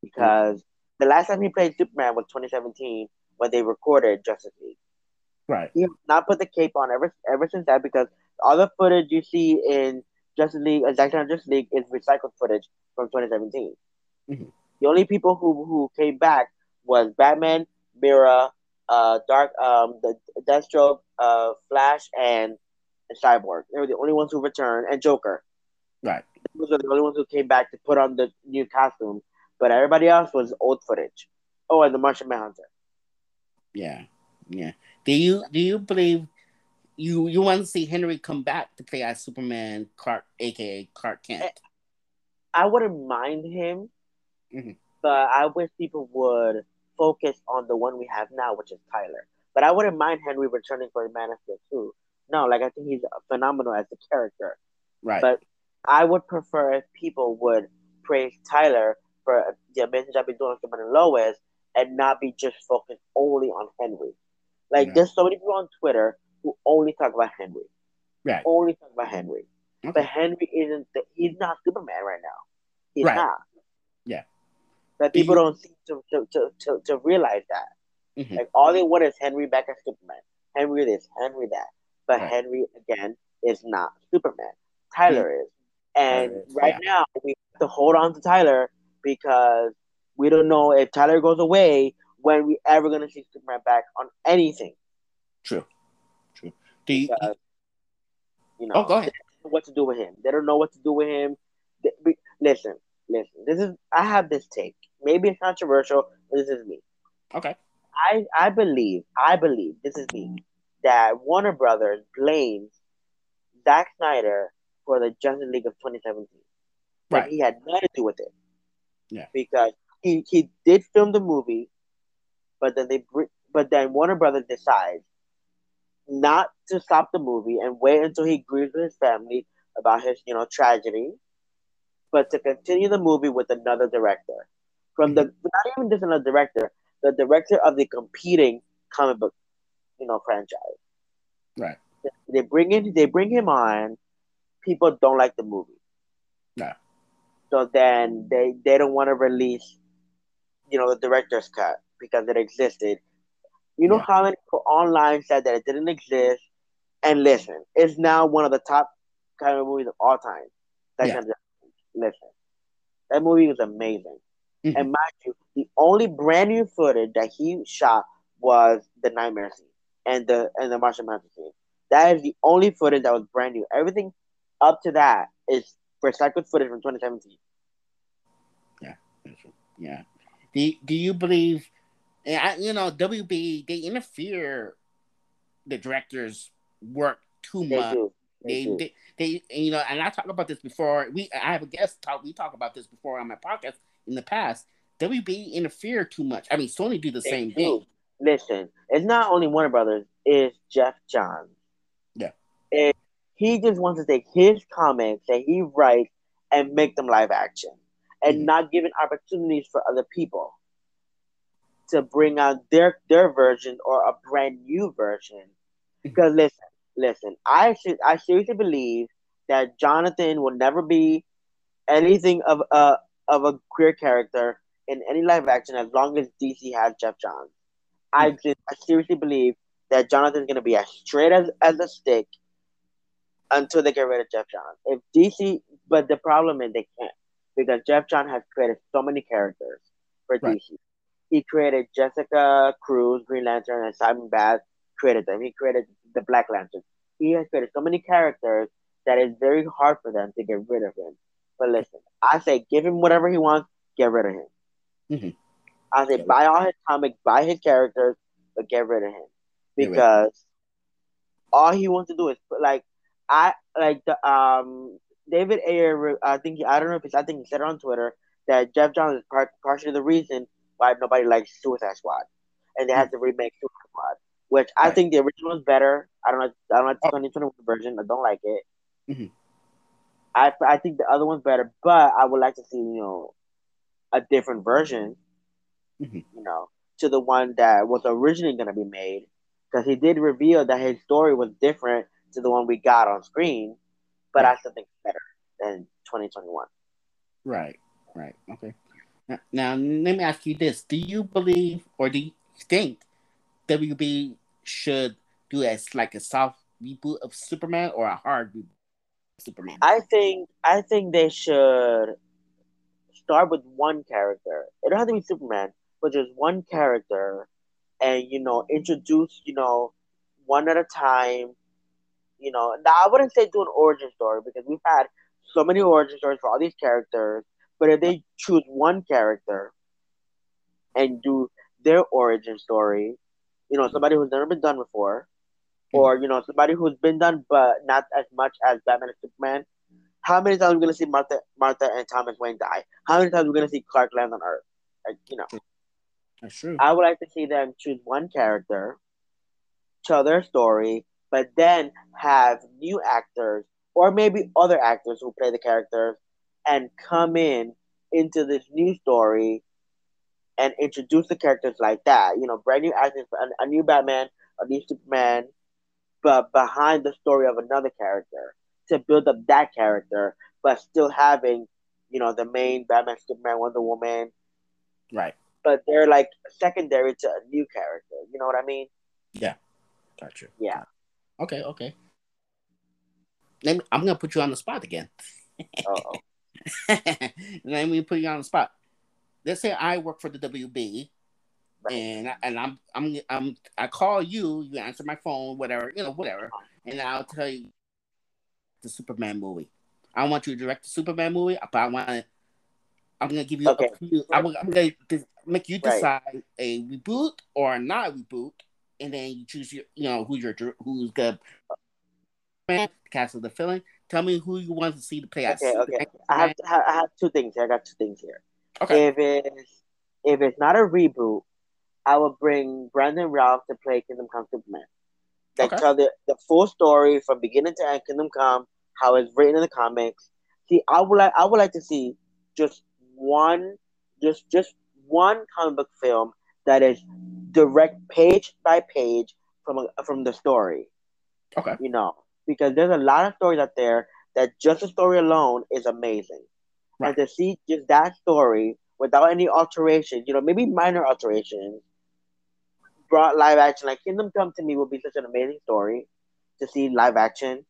because mm-hmm. the last time he played Superman was 2017 when they recorded Justice League. Right. He has not put the cape on ever ever since that because all the footage you see in Justice League, uh, Zack Snyder Justice League is recycled footage from 2017. Mm-hmm. The only people who who came back was Batman, Mera, uh, Dark, um, the Deathstroke, uh, Flash, and, and Cyborg. They were the only ones who returned, and Joker. Right. Those are the only ones who came back to put on the new costume. But everybody else was old footage. Oh, and the Martian Manhunter. Yeah, yeah. Do you do you believe you you want to see Henry come back to play as Superman, Clark, aka Clark Kent? I wouldn't mind him, mm-hmm. but I wish people would focus on the one we have now, which is Tyler. But I wouldn't mind Henry returning for Man of Steel too. No, like I think he's phenomenal as a character. Right. But I would prefer if people would praise Tyler for the amazing job he's doing on Superman and Lois and not be just focused only on Henry. Like Yeah. there's so many people on Twitter who only talk about Henry. Right. Only talk about Henry. Okay. But Henry isn't the, he's not Superman right now. He's Right. not. Yeah. But Do people you- don't seem to, to, to, to, realize that. Mhm. Like all they want is Henry back as Superman. Henry this, Henry that. But Right. Henry again is not Superman. Tyler is. And Tyler is, right now we have to hold on to Tyler because we don't know if Tyler goes away when we ever gonna see Superman back on anything. True. True. Do you, Because, you know, oh, go ahead. they don't know what to do with him. They don't know what to do with him. They- we- listen, listen. This is I have this take. Maybe it's controversial, but this is me. Okay. I I believe I believe this is me that Warner Brothers blames Zack Snyder for the Justice League of 2017. But Right. he had nothing to do with it. Yeah. Because he, he did film the movie, but then they but then Warner Brothers decides not to stop the movie and wait until he grieves with his family about his you know tragedy, but to continue the movie with another director from the not even just another director, the director of the competing comic book you know franchise. Right. They bring in they bring him on. People don't like the movie. Yeah. So then they they don't want to release, you know, the director's cut because it existed. You know Yeah. how many people online said that it didn't exist, and listen, it's now one of the top kind of movies of all time. That's Yeah. not just- listen, that movie was amazing. Mhm. And mind you, the only brand new footage that he shot was the nightmare scene and the and the Martian Manhunter scene. That is the only footage that was brand new. Everything up to that is recycled footage from 2017. Yeah, Yeah. Do Do you believe? You know, WB they interfere the director's work too They much. do. They, They, do. they, they, you know, and I talked about this before. We, I have a guest talk. We talk about this before on my podcast in the past. WB interfere too much. I mean, Sony do the They same do. thing. Listen, it's not only Warner Brothers, it's Geoff Johns. Yeah. And he just wants to take his comics that he writes and make them live action and Mhm. not giving opportunities for other people to bring out their their version or a brand new version. Because listen, listen, I should I seriously believe that Jonathan will never be anything of a of a queer character in any live action as long as DC has Geoff Johns. I just I seriously believe that Jonathan's gonna be as straight as, as a stick until they get rid of Geoff Johns. If DC but the problem is they can't because Geoff John has created so many characters for Right. DC. He created Jessica Cruz, Green Lantern, and Simon Baz created them. He created the Black Lantern. He has created so many characters that it's very hard for them to get rid of him. But listen, I say give him whatever he wants, get rid of him. Mhm. I say buy all his comics, buy his characters, but get rid of him because all he wants to do is like I like the um David Ayer. I think I don't know if it's I think he said it on Twitter that Geoff Johns is part, partially the reason why nobody likes Suicide Squad, and they had to remake Suicide Squad, which I think the original is better. I don't know. I don't like the Oh. 2021 version. I don't like it. Mhm. I I think the other one's better, but I would like to see you know a different version. Mhm. You know, to the one that was originally going to be made, because he did reveal that his story was different to the one we got on screen, but I still think better than 2021. Right, right, okay. Now, now, let me ask you this: Do you believe, or do you think WB should do as like a soft reboot of Superman or a hard reboot of Superman? I think I think they should start with one character. It don't have to be Superman, but just one character, and you know, introduce you know, one at a time. You know, now I wouldn't say do an origin story because we've had so many origin stories for all these characters. But if they choose one character and do their origin story, you know, somebody who's never been done before, mm-hmm. or you know, somebody who's been done but not as much as Batman and Superman. How many times are we gonna see Martha, Martha and Thomas Wayne die? How many times are we gonna see Clark land on Earth? Like, you know, That's true. I would like to see them choose one character, tell their story, but then have new actors or maybe other actors who play the characters and come in into this new story and introduce the characters like that. You know, brand new actors, a, a new Batman, a new Superman, but behind the story of another character to build up that character, but still having, you know, the main Batman, Superman, Wonder Woman. Right. But they're like secondary to a new character. You know what I mean? Yeah. Gotcha. Yeah. Okay, okay. Let me, I'm gonna put you on the spot again. oh. [LAUGHS] Let me put you on the spot. Let's say I work for the WB, Right. and and I'm I'm I'm I call you, you answer my phone, whatever you know, whatever, and I'll tell you the Superman movie. I want you to direct the Superman movie, but I want to. I'm gonna give you. Okay. A few, I'm, I'm gonna make you Right. decide a reboot or not a reboot, and then you choose your, you know, who your who's gonna man cast of the film. Tell me who you want to see to play Okay, okay. I have, I have two things here. I got two things here. Okay. If it's if it's not a reboot, I will bring Brandon Routh to play Kingdom Come Superman. Like Okay. tell the, the full story from beginning to end, Kingdom Come, how it's written in the comics. See, I would like I would like to see just one just just one comic book film that is direct page by page from a, from the story. Okay. You know, because there's a lot of stories out there that just the story alone is amazing. Right. And to see just that story without any alterations, you know, maybe minor alterations, brought live action like Kingdom Come to me would be such an amazing story to see live action.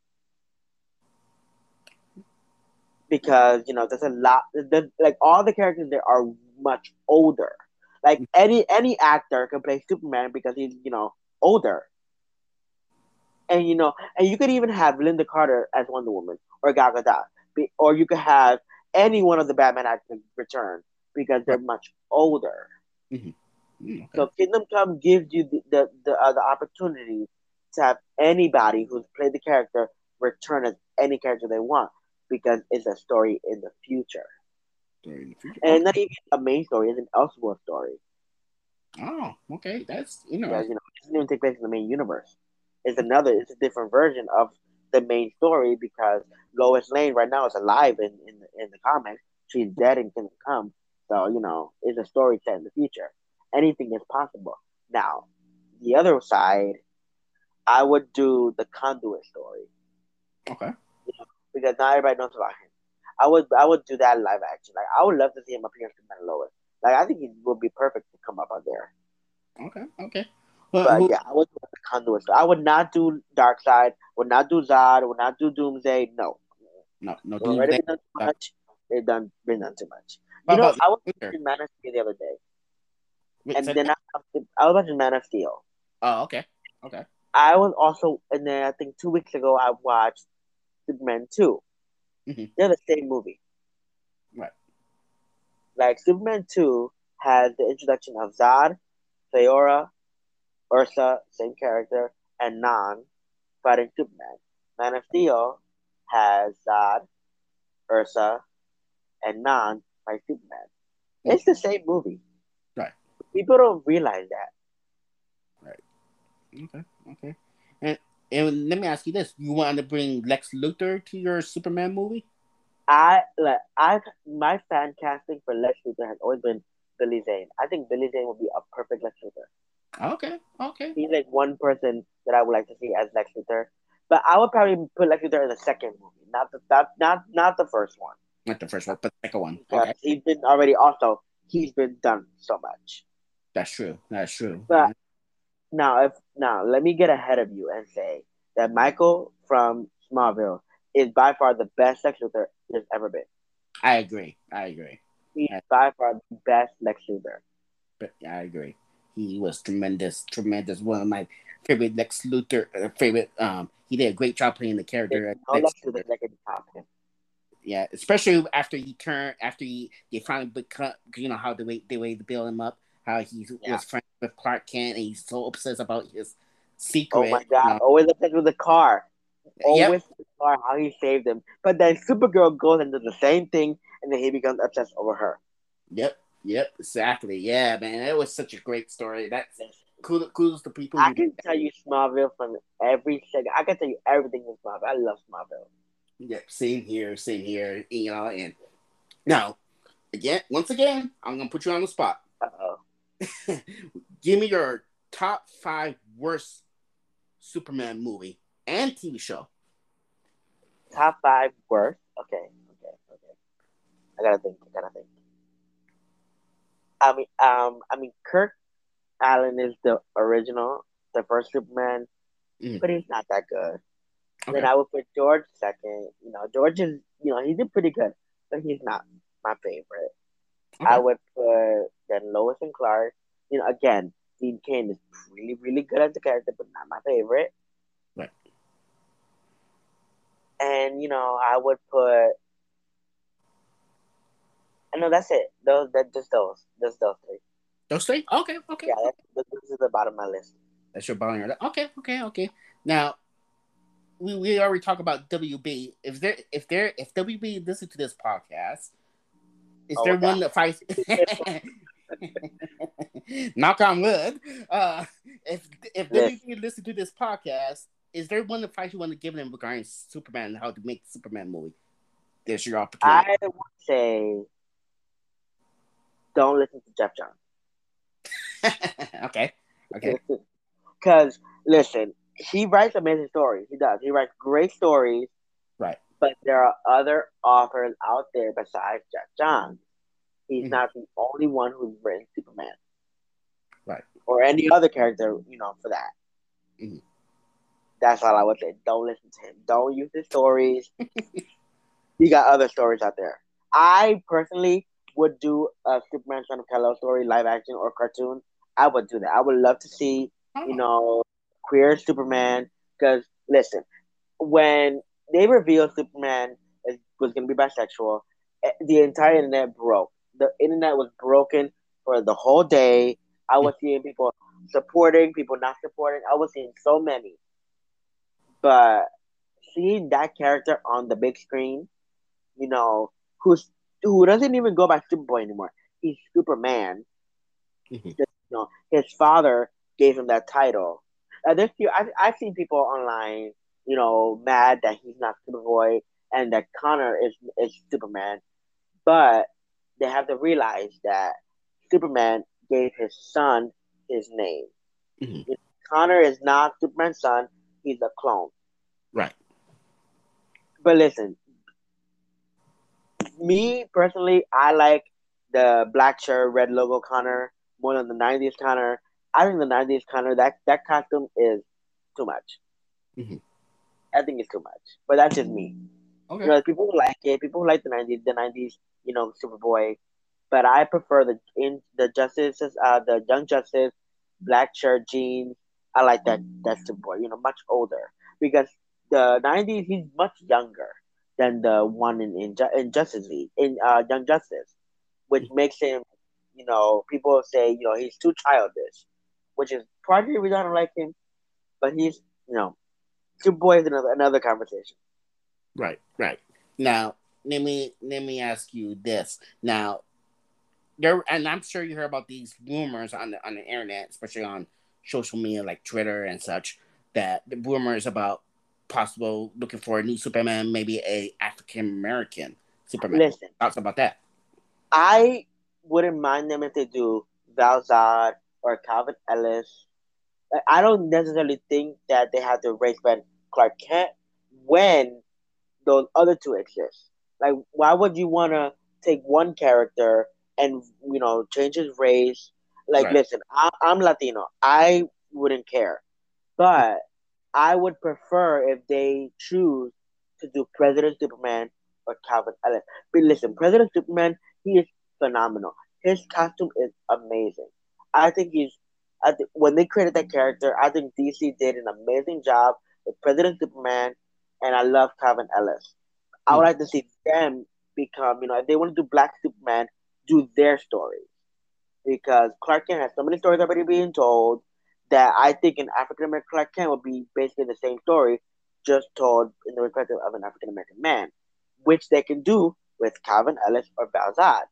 Because you know, there's a lot. There's, like all the characters there are much older. Like any any actor can play Superman because he's you know older. And you know, and you could even have Lynda Carter as Wonder Woman or Gal Gadot, Be- or you could have any one of the Batman actors return because they're much older. Mm, okay. So Kingdom Come gives you the the the, uh, the opportunity to have anybody who's played the character return as any character they want because it's a story in the future, Story in the future. and not even a main story; it's an Elseworld story. Oh, okay. That's you Because know. you know, it doesn't even take place in the main universe. It's another, it's a different version of the main story because Lois Lane right now is alive in in the, in the comics. She's dead and Kingdom Come, so you know, it's a story set in the future. Anything is possible. Now, the other side, I would do the Conduit story Okay. because not everybody knows about him. I would I would do that live action. Like I would love to see him appear in Superman and Like I think he would be perfect to come up on there. Okay. Okay. Well, But who- yeah, I would do the conduit. I would not do Darkseid. Would not do Zod. Would not do Doomsday. No, no, no. Already Doomsday. been done too much. They've done been done too much. You know, I was watching Man of Steel the other day, Wait, and then? I, I was watching Man of Steel. Oh, okay. Okay. I was also, and then I think two weeks ago I watched Superman 2 Mhm. They're the same movie. Right. Like Superman two has the introduction of Zod, Theora, Ursa, same character, and Non fighting Superman. Man of Steel has Zod, Ursa, and Non fight Superman. It's the same movie. Right. People don't realize that. Right. Okay. Okay. And let me ask you this: You want to bring Lex Luthor to your Superman movie? I like I my fan casting for Lex Luthor has always been Billy Zane. I think Billy Zane would be a perfect Lex Luthor. Okay. Okay. He's like one person that I would like to see as Lex Luthor. But I would probably put Lex Luthor in the second movie, not the not not, not the first one. Not the first one, but the second one. Okay. he's been already also he's been done so much. That's true. That's true. But- Now if now let me get ahead of you and say that Michael from Smallville is by far the best Lex Luthor there's ever been. I agree. I agree. He's Yeah. by far the best Lex Luthor. But I agree. He was tremendous, tremendous. One of my favorite Lex Luthor uh, favorite. Um, he did a great job playing the character. No Lex Luthor that top him. Yeah, especially after he turned, after he they finally become, you know how the way the way to build him up, how he Yeah. was friends with Clark Kent, and he's so obsessed about his secret. Oh secret. my you god, know. always obsessed with the car. Yep. Always the car, how he saved him. But then Supergirl goes and does the same thing, and then he becomes obsessed over her. Yep, yep, exactly. Yeah, man, it was such a great story. That's kudos, kudos to people. I can tell you Smallville from every second. I can tell you everything in Smallville. I love Smallville. Yep, same here, same here. You know, and now again, once again, I'm gonna put you on the spot. Uh oh. [LAUGHS] Give me your top five worst Superman movie and TV show. Top five worst. Okay, okay, okay. I gotta think. I gotta think. I mean, um, I mean, Kirk Alyn is the original, the first Superman, Mm. but he's not that good. Okay. Then I would put George second. You know, George is, you know, he did pretty good, but he's not my favorite. Okay. I would put then Lois and Clark. You know, again, Dean Cain is really, really good as a character, but not my favorite. Right. And you know, I would put. I know that's it. Those that just those, just those three. Those three? Okay, okay. Yeah, that's, this is the bottom of my list. That's your bottom. Okay, okay, okay. Now, we, we already talked about WB. If there if there if WB listen to this podcast, is Oh, there one that fights? [LAUGHS] Knock on wood. Uh, if if Yes. WB listen to this podcast, is there one advice you want to give them regarding Superman and how to make the Superman movie? There's your opportunity. I would say, don't listen to Geoff Johns. [LAUGHS] okay. Okay. [LAUGHS] Because listen, he writes amazing stories. He does. He writes great stories. But there are other authors out there besides Geoff Johns. He's Mhm. not the only one who's written Superman. Right. Or any other character, you know, for that. Mhm. That's all I would say. Don't listen to him. Don't use his stories. [LAUGHS] he got other stories out there. I personally would do a Superman Son of Kal-El story, live action or cartoon. I would do that. I would love to see you know, queer Superman. Because listen, when they revealed Superman was going to be bisexual, eh, the entire internet broke. The internet was broken for the whole day. I was seeing people supporting, people not supporting. I was seeing so many. But seeing that character on the big screen, you know, who's who doesn't even go by Superboy anymore. He's Superman. Mhm. Just, you know, his father gave him that title. Uh, there's few, I've, I've seen people online, you know, mad that he's not Superboy and that Connor is is Superman, but they have to realize that Superman gave his son his name. Mhm. Connor is not Superman's son; he's a clone. Right. But listen, me personally, I like the black shirt, red logo Connor more than the '90s Connor. I think the '90s Connor that that costume is too much. Mhm. I think it's too much, but that's just me. Okay. You know, people who like it, people who like the '90s, the '90s, you know, Superboy. But I prefer the in the Justice, uh, the Young Justice, black shirt, jeans. I like that that Superboy. You know, much older because the '90s he's much younger than the one in in, in Justice League in uh, Young Justice, which makes him, you know, people say you know he's too childish, which is partly the reason I don't like him. But he's you know, Superboy is another another conversation. Right, right. Now, let me let me ask you this. Now, there, and I'm sure you heard about these rumors on the on the internet, especially on social media like Twitter and such, that the rumors about possible looking for a new Superman, maybe a African American Superman. Listen, Thoughts about that? I wouldn't mind them if they do Val Zod or Calvin Ellis. I don't necessarily think that they have to race Ben Clark Kent when those other two exist. Like, why would you want to take one character and you know change his race? Like, Right. listen, I, I'm Latino. I wouldn't care, but I would prefer if they choose to do President Superman or Calvin Ellis. But listen, President Superman, he is phenomenal. His costume is amazing. I think he's. I th- when they created that character, I think DC did an amazing job with President Superman, and I love Calvin Ellis. I would Hmm. like to see them become, you know, if they want to do Black Superman, do their stories because Clark Kent has so many stories already being told that I think an African American Clark Kent would be basically the same story, just told in the perspective of an African American man, which they can do with Calvin Ellis or Val Zod.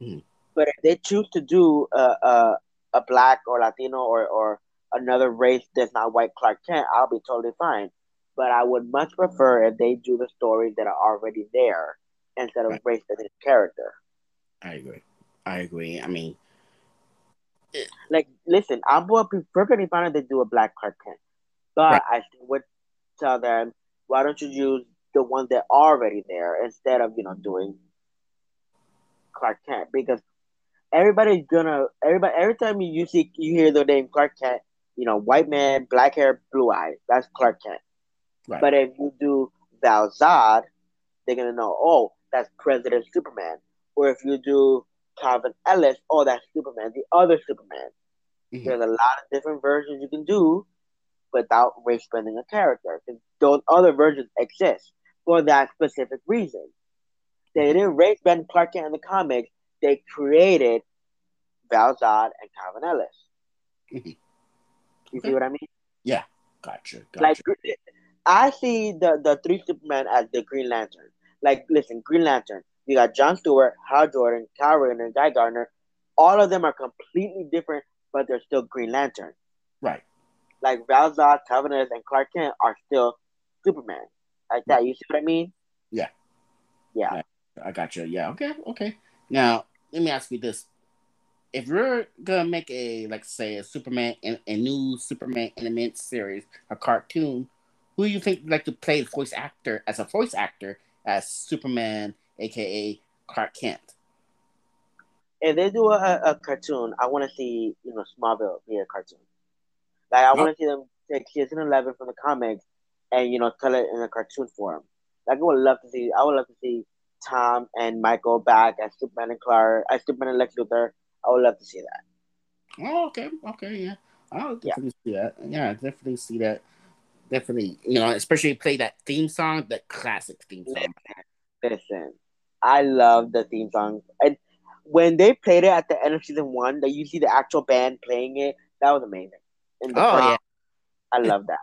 Mhm. But if they choose to do a, a, a black or Latino or, or another race that's not white Clark Kent, I'll be totally fine. but I would much prefer if they do the stories that are already there instead of Right. race the character. I agree. I agree. I mean, eh, Like, listen, I would be perfectly fine if they do a Black Clark Kent, but Right. I would tell them, why don't you use the ones that are already there instead of you know doing Clark Kent because everybody's gonna everybody every time you see you hear the name Clark Kent, you know, white man, black hair, blue eyes, that's Clark Kent. Right. But if you do Val Zod, they're gonna know, oh, that's President Superman. Or if you do Calvin Ellis, oh, that's Superman, the other Superman. Mhm. There's a lot of different versions you can do without race bending a character. 'Cause those other versions exist for that specific reason. They didn't race bend Clark Kent in the comics. They created Val Zod and Calvin Ellis. You Okay. see what I mean? gotcha. Gotcha. Like I see the the three Superman as the Green Lantern. Like, listen, Green Lantern. You got John Stewart, Hal Jordan, Kyle Rayner, Guy Gardner. All of them are completely different, but they're still Green Lantern. right. Like Val Zod, Calvin Ellis, and Clark Kent are still Superman. Like that. You see what I mean? Yeah. Yeah. I gotcha. Yeah. Okay. Okay. Now let me ask you this: If you're gonna make a like say a Superman and a new Superman animated series, a cartoon, who do you think would like to play the voice actor as a voice actor as Superman, aka Clark Kent? If they do a, a cartoon, I want to see you know Smallville be a cartoon. Like I want to oh. see them take season eleven from the comics and you know tell it in a cartoon form. Like I would love to see. I would love to see Tom and Michael back as Superman and Clark, as Superman and Lex Luthor. I would love to see that. Oh, okay. Okay. Yeah. I'll definitely see that. Yeah, definitely see that. Definitely, you know, especially play that theme song, that classic theme song. Listen, I love the theme song, and when they played it at the end of season one, that you see the actual band playing it, that was amazing. The Oh prom, yeah. I love that.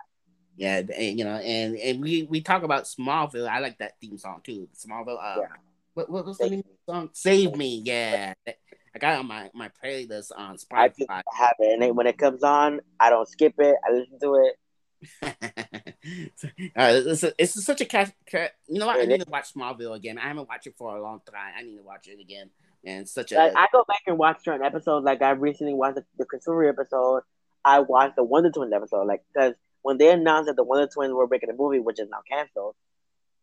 Yeah, and, you know, and and we we talk about Smallville. I like that theme song too. Smallville. Uh, Yeah. what what was the name of the song? Save Me. Yeah, I got on my my playlist on I Spotify. have it, and when it comes on, I don't skip it. I listen to it. [LAUGHS] uh, it's, a, it's such a cat. Ca- you know what? I need to watch Smallville again. I haven't watched it for a long time. I need to watch it again. And such a Like I go back and watch certain episodes. Like I recently watched the, the Consumer episode. I watched the Wonder Twins episode. Like because when they announced that the Wonder Twins were making a movie, which is now canceled,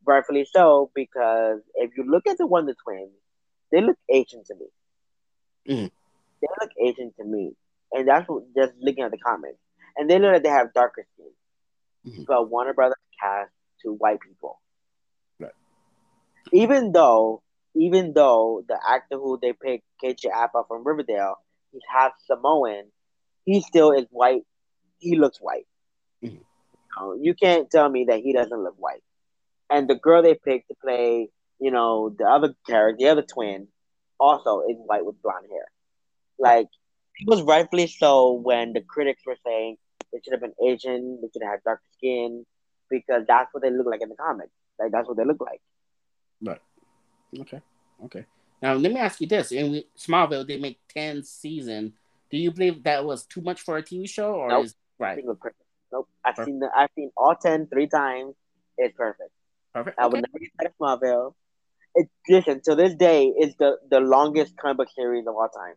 rightfully so, because if you look at the Wonder Twins, they look Asian to me. Mhm. They look Asian to me, and that's what, just looking at the comments. And they know that they have darker skin. Mhm. But Warner Brothers cast two white people. Right. Even though, even though the actor who they picked, KJ Apa from Riverdale, he's half Samoan, he still is white. He looks white. You, know, you can't tell me that he doesn't look white. And the girl they picked to play, you know, the other character, the other twin, also is white with blonde hair. Like it was rightfully so when the critics were saying they should have been Asian, they should have had darker skin, because that's what they look like in the comics. Like that's what they look like. Right. Okay. Okay. Now let me ask you this: In Smallville, they make ten season. Do you believe that was too much for a TV show, or Nope. is right? Think it was perfect. Nope. I've Perfect. seen the I've seen all ten three times. It's perfect. Perfect. I Okay. would never get that of Smallville. It listen to this day is the the longest comic book series of all time.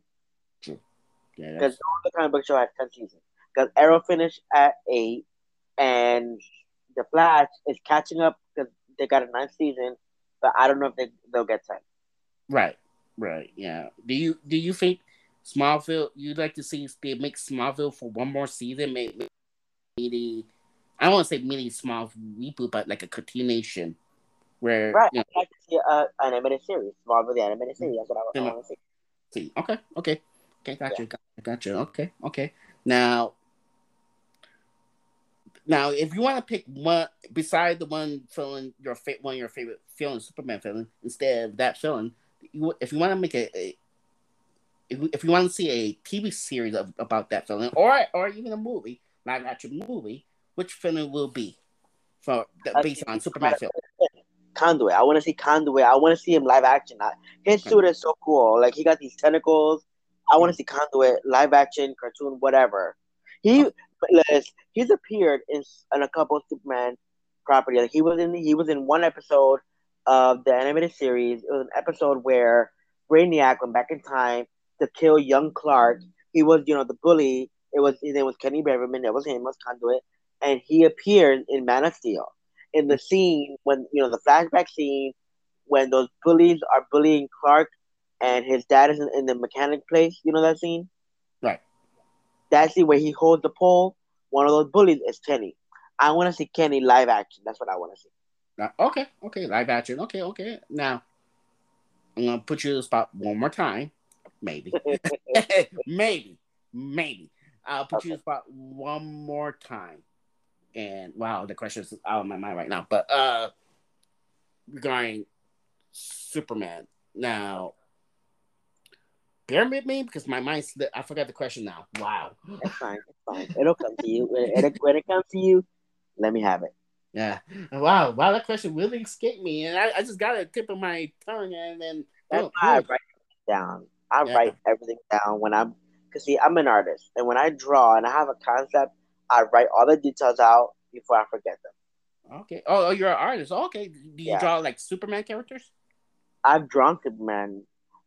Yeah, Because that's, the comic book show has ten seasons. Because Arrow finished at eight, and the Flash is catching up because they got a ninth season, but I don't know if they they'll get ten. right. Right. Yeah. Do you do you think Smallville? You'd like to see they make Smallville for one more season? Maybe. Maybe I don't want to say mini small reboot, but like a continuation where Right. you know, I'd like to see a, an animated series, Smallville the animated series. That's what I, I want to see. See, okay, okay, okay, gotcha, gotcha, gotcha. Okay, okay. Now, now, if you want to pick one beside the one feeling your fa- one of your favorite feeling, Superman feeling, instead of that feeling, you, if you want to make a, a if, if you want to see a TV series of, about that feeling, or or even a movie, live action movie, which feeling will be for I based on Superman film? Conduit. I want to see Conduit. I want to see him live action. His suit is so cool. Like he got these tentacles. I want to mm. see Conduit live action, cartoon, whatever. He, oh. listen, he's appeared in, in a couple of Superman property. Like he was in he was in one episode of the animated series. It was an episode where Brainiac went back in time to kill young Clark. He was, you know, the bully. It was his name was Kenny Braverman. That was him. It was Conduit, and he appeared in Man of Steel in the scene when you know the flashback scene when those bullies are bullying Clark and his dad is in, in the mechanic place. You know that scene? Right. That scene where he holds the pole. One of those bullies is Kenny. I want to see Kenny live action. That's what I want to see. Now, okay, okay, live action. Okay, okay. Now, I'm gonna put you in the spot one more time. Maybe, [LAUGHS] [LAUGHS] maybe, maybe. I'll put okay. you in the spot one more time. And wow, the question is out of my mind right now. But uh, regarding Superman, now bear with me because my mind slipped. I forgot the question now. Wow. That's fine. It's fine. It'll come to you. When it, when it comes to you, let me have it. Yeah. Wow. Wow. That question really escaped me, and I, I just got a tip of my tongue, and then that's oh, I write down. I yeah. write everything down when I'm, cause see, I'm an artist, and when I draw and I have a concept, I write all the details out before I forget them. Okay. Oh, oh you're an artist. Okay. Do you yeah. draw like Superman characters? I've drawn Superman,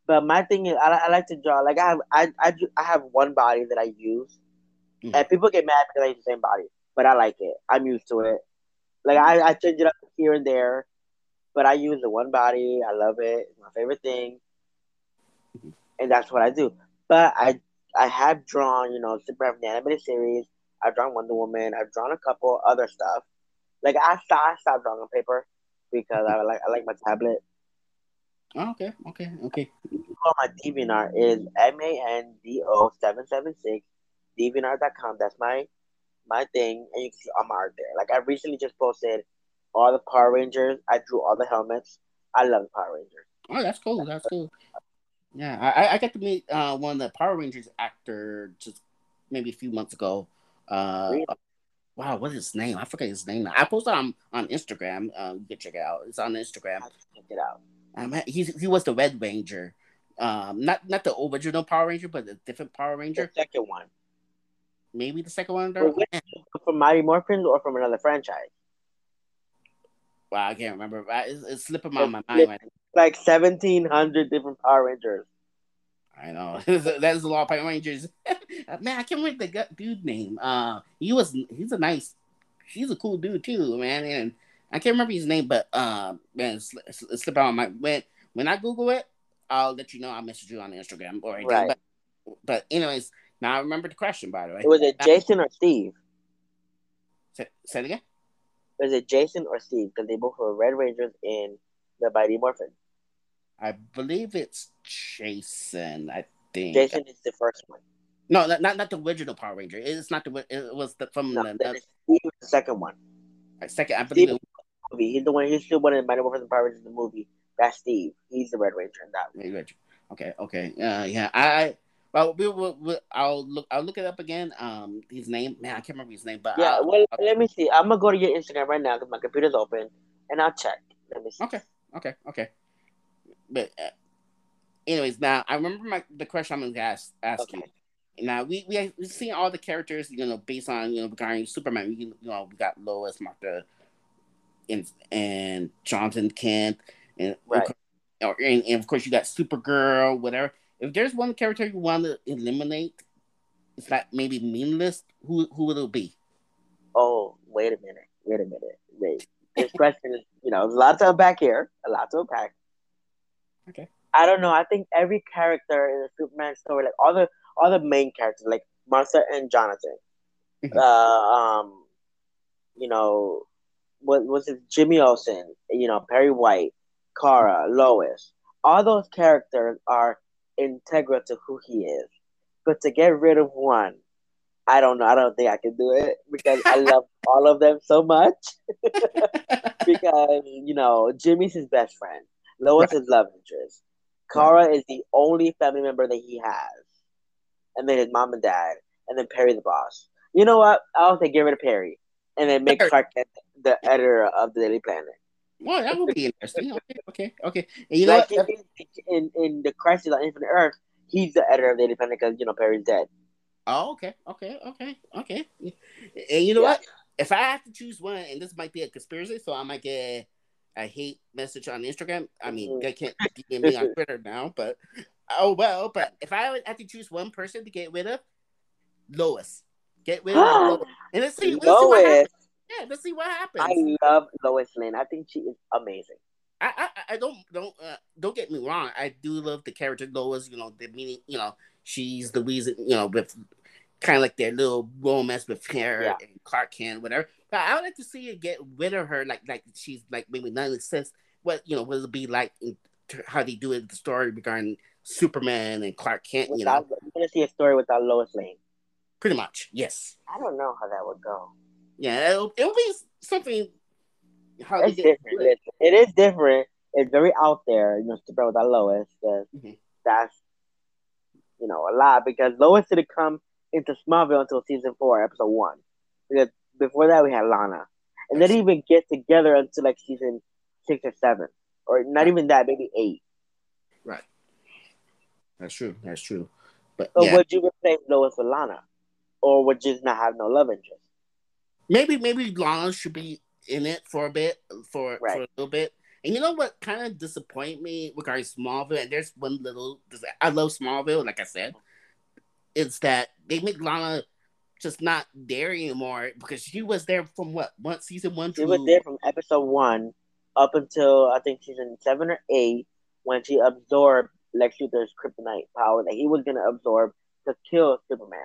but my thing is, I, I like to draw. Like I have, I, I, I have one body that I use, mm-hmm. and people get mad because I use the same body, but I like it. I'm used to it. Like I, I change it up here and there, but I use the one body. I love it. It's my favorite thing, mm-hmm. and that's what I do. But I, I have drawn, you know, Superman the animated series. I've drawn Wonder Woman. I've drawn a couple other stuff. Like I stopped, I stopped drawing on paper because I like I like my tablet. Oh, okay, okay, okay. My DeviantArt is M A N D O seven seven six DeviantArt.com. That's my my thing, and you can see all my art there. Like I recently just posted all the Power Rangers. I drew all the helmets. I love the Power Rangers. Oh, that's cool. That's cool. Yeah, I I got to meet uh, one of the Power Rangers actor just maybe a few months ago. Uh, really? Wow, what is his name? I forget his name. I posted on on Instagram. Um, you can check it out. It's on Instagram. Check it out. Um, he he was the Red Ranger. Um, not not the original Power Ranger, but the different Power Ranger. The second one. Maybe the second one. from Mighty Morphin or from another franchise? Wow, I can't remember. It's, it's slipping my, my mind. Right like seventeen hundred different Power Rangers. I know [LAUGHS] that's a lot of Power Rangers. [LAUGHS] man, I can't remember the dude name. Uh, he was he's a nice, he's a cool dude too, man. And I can't remember his name, but uh, man, slip out my when when I Google it, I'll let you know. I'll message you on Instagram or. Right. But, but anyways, now I remember the question by the way. Was it Jason or Steve? Say, say it again. Was it Jason or Steve? Because they both were Red Rangers in the Mighty Morphin. I believe it's Jason. I think Jason is the first one. No, not not the original Power Ranger. It's not the. It was the from no, the, the, the second one. Second, I believe. Steve, movie. He's the one. He's still one of the Mighty Morphin Power Rangers in the movie. That's Steve. He's the Red Ranger in that. Red Ranger. Okay. Okay. Uh, yeah. I. Well, we will. We, I'll look. I'll look it up again. Um, his name. Man, I can't remember his name. But yeah. I'll, well, I'll, let me see. I'm gonna go to your Instagram right now because my computer's open, and I'll check. Let me see. Okay. Okay. Okay. But, uh, anyways, now I remember my the question I'm gonna ask ask okay. you. Now we we we've seen all the characters, you know, based on you know regarding Superman. We you know we got Lois, Martha, and and Jonathan Kent, and right. or, and, and of course you got Supergirl, whatever. If there's one character you want to eliminate, it's not maybe meaningless. Who who would it be? Oh, wait a minute, wait a minute, wait. This [LAUGHS] question is, you know, a lot to unpack here, a lot to unpack. Okay. I don't know. I think every character in the Superman story, like all the all the main characters, like Martha and Jonathan, mm-hmm. uh, um, you know, what was it? Jimmy Olsen, you know, Perry White, Kara, Lois. All those characters are integral to who he is. But to get rid of one, I don't know. I don't think I can do it because I love [LAUGHS] all of them so much. [LAUGHS] [LAUGHS] because you know, Jimmy's his best friend. Lois right. is love interest. Kara right. is the only family member that he has, and then his mom and dad, and then Perry the boss. You know what? I'll say get rid of Perry, and then make Clark the editor of the Daily Planet. Well, that would be interesting. Okay, okay, okay. And you know like in, in, in the Crisis on Infinite Earth, he's the editor of the Daily Planet because you know Perry's dead. Oh, okay, okay, okay, okay. And you know yeah. what? if I have to choose one, and this might be a conspiracy, so I might get a hate message on Instagram. I mean, Mhm. they can't [LAUGHS] DM me on Twitter now, but oh well. But if I would have to choose one person to get rid of, Lois. Get rid of [GASPS] Lois. And let's see, let's see what Lois. happens. Yeah, let's see what happens. I love Lois Lane. I think she is amazing. I, I, I don't don't uh, don't get me wrong. I do love the character Lois. You know, the meaning. You know, she's the reason. You know, with kind of like their little romance with her Yeah. and Clark Kent, whatever. But I would like to see it get rid of her. Like like she's like maybe none of sense. What you know, what it'll be like how they do it the story regarding Superman and Clark Kent. You know, Without, I'm gonna see a story without Lois Lane. pretty much. Yes. I don't know how that would go. Yeah, it'll, it'll be something. How It's different. Listen, it is different. It's very out there, you know, Superman without Lois. Mhm. That's you know a lot because Lois didn't come into Smallville until season four, episode one. Because before that we had Lana, and they didn't even get together until like season six or seven, or not even that, maybe eight. right. That's true. That's true. But So yeah. would you replace Lois with Lana, or would you just not have no love interest? maybe maybe Lana should be in it for a bit for, for a little bit. And you know what kind of disappoint me regarding Smallville? And there's one little I love Smallville, like I said, is that they make Lana just not there anymore because she was there from what one season one She was there from episode one up until I think season seven or eight when she absorbed Lex Luthor's kryptonite power that he was gonna absorb to kill Superman.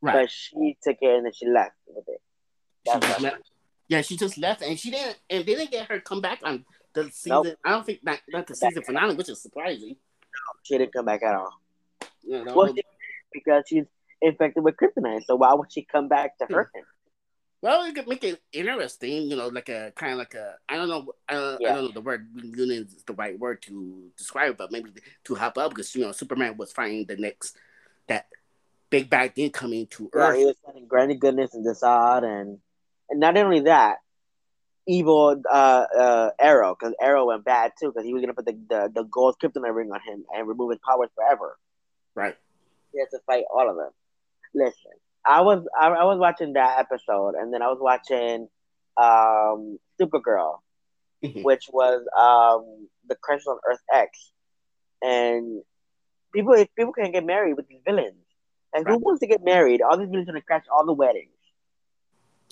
right. But she took it and then she left with it. She That's just left. Yeah, she just left, and she didn't, and they didn't get her come back on the season. Nope. I don't think not, not the season finale, which is surprising. No, She didn't come back at all. Know, Well, she- because she's infected with kryptonite, so why would she come back to hurt him? Well, you could make it interesting, you know, like a kind of like a I don't know, I Yeah. don't know the word union is the right word to describe but maybe to hop up because you know Superman was fighting the next that big bad thing coming to Yeah, he Earth. was sending Granny Goodness and Desaad, and and not only that, evil uh, uh, Arrow, because Arrow went bad too, because he was gonna put the, the the gold kryptonite ring on him and remove his powers forever. Right. He had to fight all of them. Listen, I was I, I was watching that episode, and then I was watching um, Supergirl, Mhm. which was um, the Crisis on Earth X, and people if people can't get married with these villains. Like who wants to get married? All these villains are gonna crash all the weddings.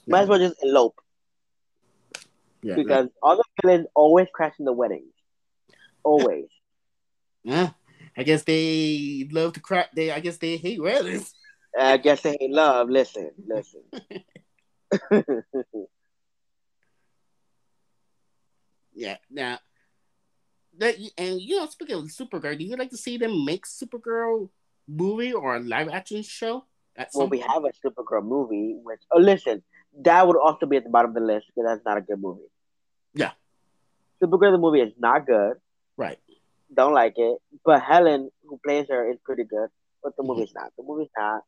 Might as well just elope yeah, because all the villains always crash in the weddings. Always. yeah. I guess they love to crack. They, I guess they hate weddings. I guess they hate love. Listen, listen. [LAUGHS] Yeah. Now, that and you know, speaking of Supergirl, do you like to see them make Supergirl movie or a live action show? At well, we point? have a Supergirl movie, which oh listen, that would also be at the bottom of the list because that's not a good movie. Yeah. Supergirl the movie is not good. right. Don't like it. But Helen, who plays her, is pretty good. But the Mhm. movie's not. The movie's not.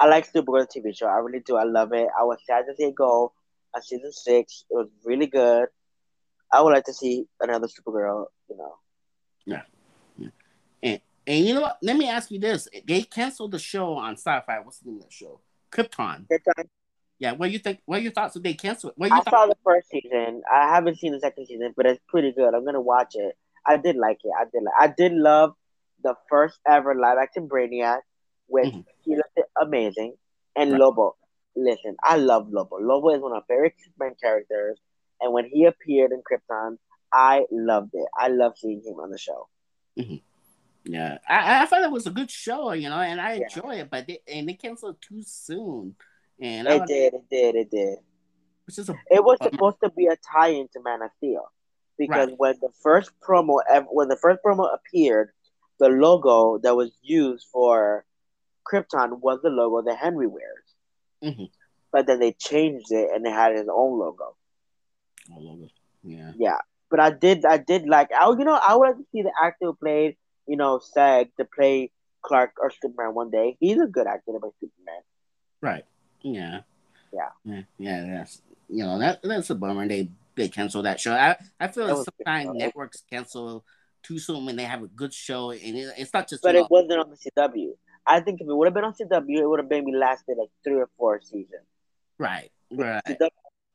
I like Supergirl TV show. I really do. I love it. I was sad to see it go on season six. It was really good. I would like to see another Supergirl. You know, Yeah. yeah. And and you know what? Let me ask you this: They canceled the show on Syfy. What's the name of that show? Krypton. Time. Yeah. What do you think? What are your thoughts? If they cancel it? What I you saw the first season. I haven't seen the second season, but it's pretty good. I'm gonna watch it. I did like it. I did. Like, I did love the first ever live action Brainiac, he mm-hmm. looked amazing. And Right. Lobo. Listen, I love Lobo. Lobo is one of my favorite Superman characters, and when he appeared in Krypton, I loved it. I love seeing him on the show. Mm-hmm. Yeah, I, I thought it was a good show, you know, and I Yeah. enjoy it, but they, and they canceled too soon, and It did. It did. It did. which is a It was Bummer. supposed to be a tie-in to Man of Steel because Right. when the first promo when the first promo appeared, the logo that was used for Krypton was the logo that Henry wears. Mhm. But then they changed it and they had his own logo. all over. Yeah, Yeah, but I did I did like I you know I would like to see the actor who played you know Seg to play Clark or Superman one day. He's a good actor to play Superman. right. Yeah, Yeah. yeah, yeah. That's you know that that's a bummer. They they cancel that show. I I feel like sometimes networks cancel too soon when they have a good show, and it, it's not just But it know, wasn't on the CW. I think if it would have been on CW, it would have maybe lasted like three or four seasons. right, right. CW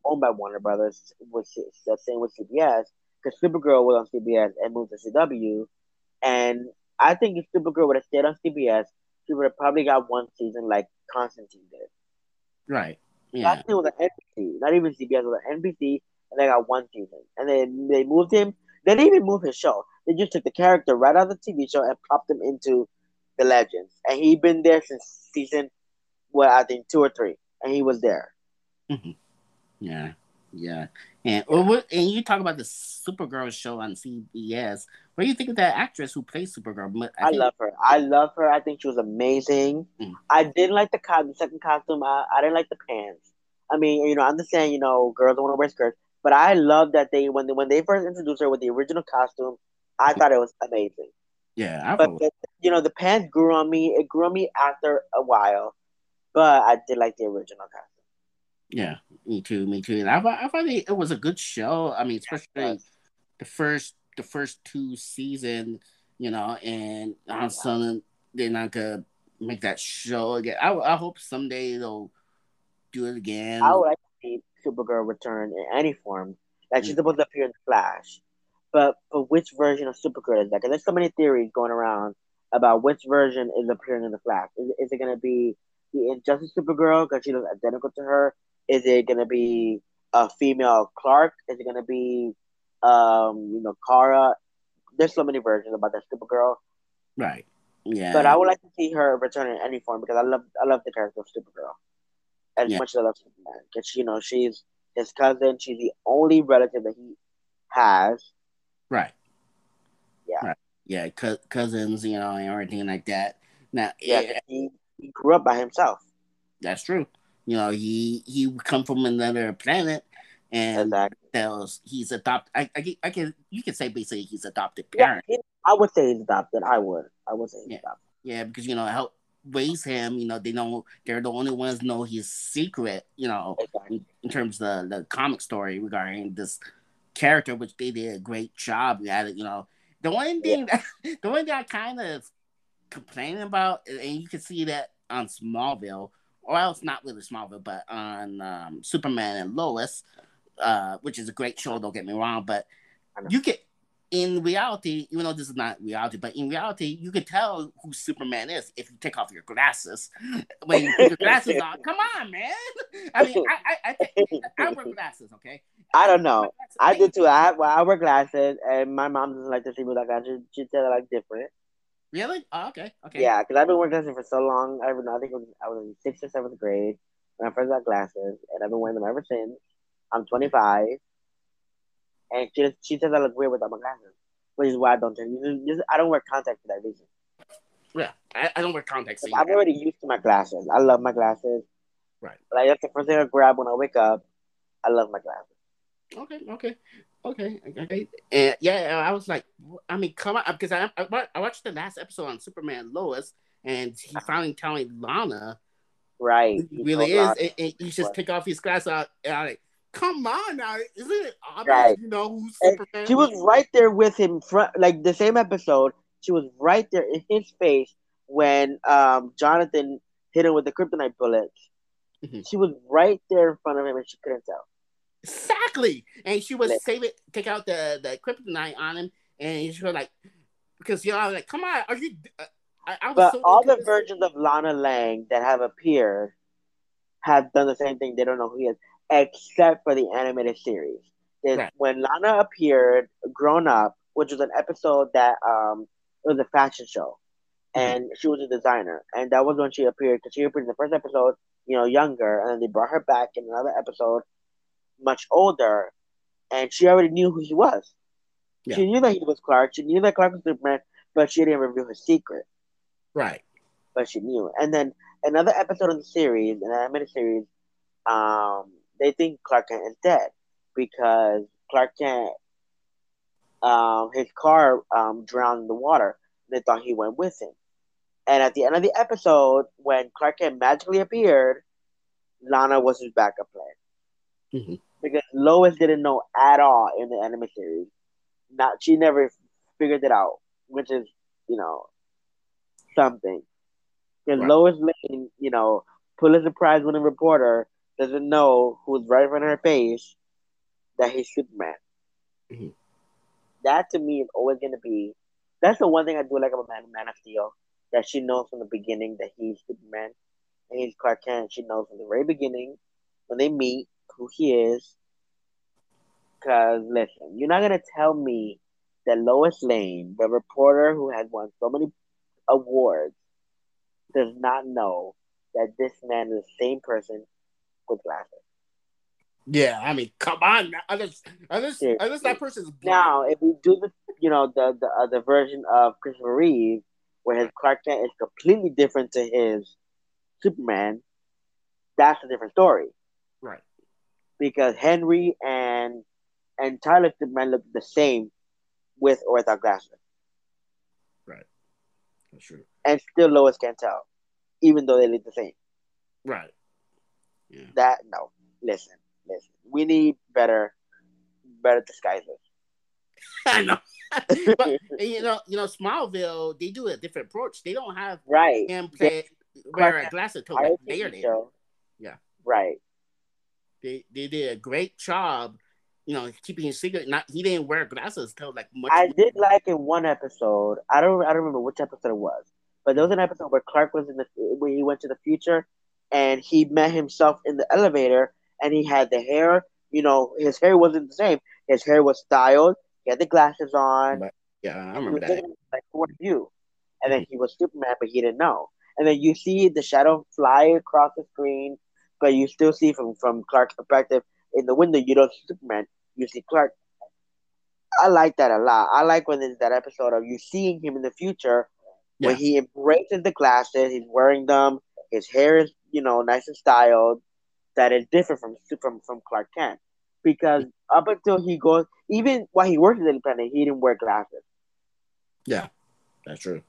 owned by Warner Brothers, which is the same with CBS, because Supergirl was on CBS and moved to CW. And I think if Supergirl would have stayed on CBS, she would have probably got one season like Constantine did. Right. Yeah. Thing was an NBC, not even CBS, was an NBC, and they got one season. And then they moved him. They didn't even move his show. They just took the character right out of the TV show and popped him into the Legends. And he been there since season, well, I think two or three, and he was there. Mm-hmm. Yeah, yeah. And what, and you talk about the Supergirl show on CBS. What do you think of that actress who plays Supergirl? I, I love her. I love her. I think she was amazing. Mm. I didn't like the the second costume. I, I didn't like the pants. I mean, you know, I understand, you know, girls don't want to wear skirts, but I love that they when they, when they first introduced her with the original costume, I thought it was amazing. Yeah, I but the, you know, the pants grew on me. It grew on me after a while, but I did like the original costume. Yeah, me too, me too. And I, I thought it was a good show. I mean, especially the first the first two season, you know, and all of a sudden they're not gonna make that show again. I, I hope someday they'll do it again. I would like to see Supergirl return in any form. Like she's supposed to appear in Flash, but but which version of Supergirl is that? Because there's so many theories going around about which version is appearing in the Flash. Is, is it gonna be the Injustice Supergirl because she looks identical to her? Is it gonna be a female Clark? Is it gonna be um, you know, Kara? There's so many versions about that Supergirl. Right. Yeah. But I would like to see her return in any form because I love I love the character of Supergirl as yeah. much as I love Superman. Because you know she's his cousin. She's the only relative that he has. Right. Yeah. Right. Yeah, co- cousins, you know, and everything like that. Now, yeah, yeah. He, he grew up by himself. That's true. You know, he he come from another planet, and exactly. tells he's adopted. I, I, I can you can say basically he's adopted parent. Yeah, I would say he's adopted. I would. I would say he's yeah. adopted. Yeah, because you know help raise him. You know they know they're the only ones know his secret. You know exactly. in, in, terms of the, the comic story regarding this character, which they did a great job at it. You know the one thing yeah. that, [LAUGHS] the one thing I kind of complaining about, and you can see that on Smallville or else not really Smallville, but on um, Superman and Lois, uh, which is a great show. Don't get me wrong, but you get in reality, even though this is not reality, but in reality, you can tell who Superman is if you take off your glasses. When you put your glasses on, come on, man. I mean, I I, I, I wear glasses, okay. I don't know. I do too. I well, I wear glasses, and my mom doesn't like to see me without glasses. She said I like different. Really? Oh, okay. Okay. Yeah, because I've been wearing glasses for so long. I, don't know. I think was, I was in sixth or seventh grade when I first got glasses, and I've been wearing them ever since. I'm 25, and she she says I look weird without my glasses, which is why I don't. Just, I don't wear contacts for that reason. Yeah, I, I don't wear contacts. I'm already used to my glasses. I love my glasses. Right. Like that's the first thing I grab when I wake up. I love my glasses. Okay, okay, okay, okay. And yeah, I was like, I mean, come on, because I, I, I watched the last episode on Superman Lois, and he uh-huh. finally telling Lana, right, he really is, and, and he just take off his glasses out, and I'm like, come on now, isn't it obvious? Right. You know who's Superman? She was right there with him, front, like the same episode. She was right there in his face when um, Jonathan hit him with the kryptonite bullets. Mm-hmm. She was right there in front of him, and she couldn't tell. Exactly. And she was save it, take out the the kryptonite on him, and she was like, because you know, I was like, come on, are you? Uh, I, I but so all the versions of Lana Lang that have appeared have done the same thing. They don't know who he is, except for the animated series. Right. When Lana appeared, grown up, which was an episode that um it was a fashion show, mm-hmm. and she was a designer, and that was when she appeared because she appeared in the first episode, you know, younger, and then they brought her back in another episode much older, and she already knew who he was. Yeah. She knew that he was Clark. She knew that Clark was Superman, but she didn't reveal his secret. Right. But she knew. And then another episode of the series, an animated series, um, they think Clark Kent is dead because Clark Kent, um, his car um, drowned in the water. They thought he went with him. And at the end of the episode, when Clark Kent magically appeared, Lana was his backup plan. Mm-hmm. Because Lois didn't know at all in the anime series. Not she never figured it out, which is you know something. Because right. Lois Lane, you know, Pulitzer Prize winning reporter, doesn't know who's right in front of her face that he's Superman. Mhm. That to me is always gonna be. That's the one thing I do like about Man, Man of Steel. That she knows from the beginning that he's Superman and he's Clark Kent. She knows from the very beginning when they meet who he is. Cause listen, you're not gonna tell me that Lois Lane, the reporter who has won so many awards, does not know that this man is the same person with glasses. Yeah, I mean, come on, now. unless unless, Yeah. unless that person's blind. Now, if we do the, you know, the the uh, the version of Christopher Reeve where his Clark Kent is completely different to his Superman, that's a different story right, because Henry and and Tyler Superman look the same with or without glasses, right? that's true. and still Lois can't tell, even though they look the same. Right, yeah, That no, listen, listen, we need better, better disguises. [LAUGHS] I know. [LAUGHS] but you know, you know, Smallville, they do a different approach. They don't have Right. him play wear a glasses until Prior like to the later. show. Yeah. Right. They they did a great job, you know, keeping his secret. Not he didn't wear glasses until like much. I did like in one episode. I don't. I don't remember which episode it was, but there was an episode where Clark was in the when he went to the future, and he met himself in the elevator, and he had the hair. You know, his hair wasn't the same. His hair was styled. He had the glasses on. But, yeah, I remember that. like point of view, and then he was Superman, but he didn't know. And then you see the shadow fly across the screen, but you still see from from Clark's perspective in the window. You don't see Superman. You see Clark. I like that a lot. I like when there's that episode of you seeing him in the future when he embraces the glasses. He's wearing them. His hair is you know nice and styled. That is different from from from Clark Kent because up until he goes, even while he works at Independent, he didn't wear glasses. Yeah, that's true.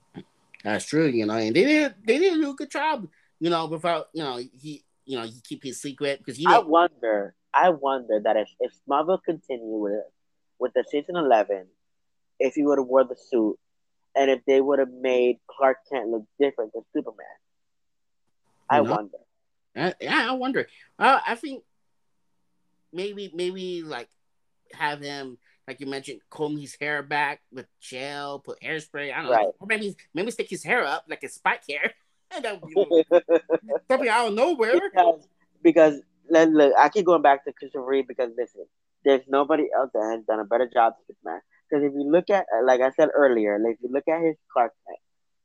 That's true. You know, and they did they did do a good job. You know, without you know he you know he keep his secret because he I wonder, I wonder that if if Marvel continued with with the season eleven, if he would have wore the suit, and if they would have made Clark Kent look different than Superman. I No. wonder. I, yeah, I wonder. Uh, I think maybe maybe like have him like you mentioned comb his hair back with gel, put hairspray. I don't Right. know. Or maybe maybe stick his hair up like a spike hair. [LAUGHS] that would be [LAUGHS] something out of nowhere. because because look, look, I keep going back to Christopher Reeve because listen, there's nobody else that has done a better job than Superman. Because if you look at, like I said earlier, like if you look at his Clark Kent,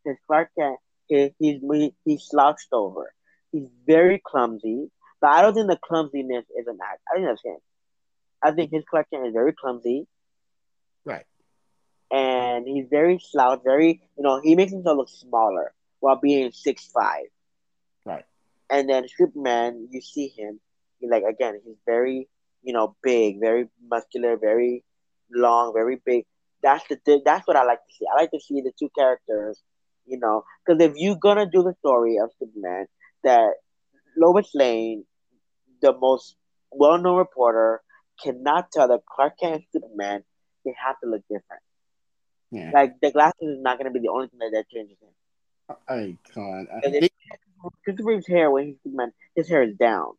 his Clark Kent, he, he's he, he's slouched over. He's very clumsy, but I don't think the clumsiness is an act. I think that's him. I think his Kent is very clumsy. Right. And he's very slouched, very you know, he makes himself look smaller while being six five. Right. And then Superman, you see him, he like again, he's very, you know, big, very muscular, very long, very big. That's the that's what I like to see. I like to see the two characters, you know, because if you're gonna do the story of Superman, that Lois Lane, the most well-known reporter, cannot tell that Clark Kent and Superman they have to look different. Yeah. Like the glasses is not gonna be the only thing that, that changes him. I can't. And if Christopher Reeve's hair when he's Superman, his hair is down.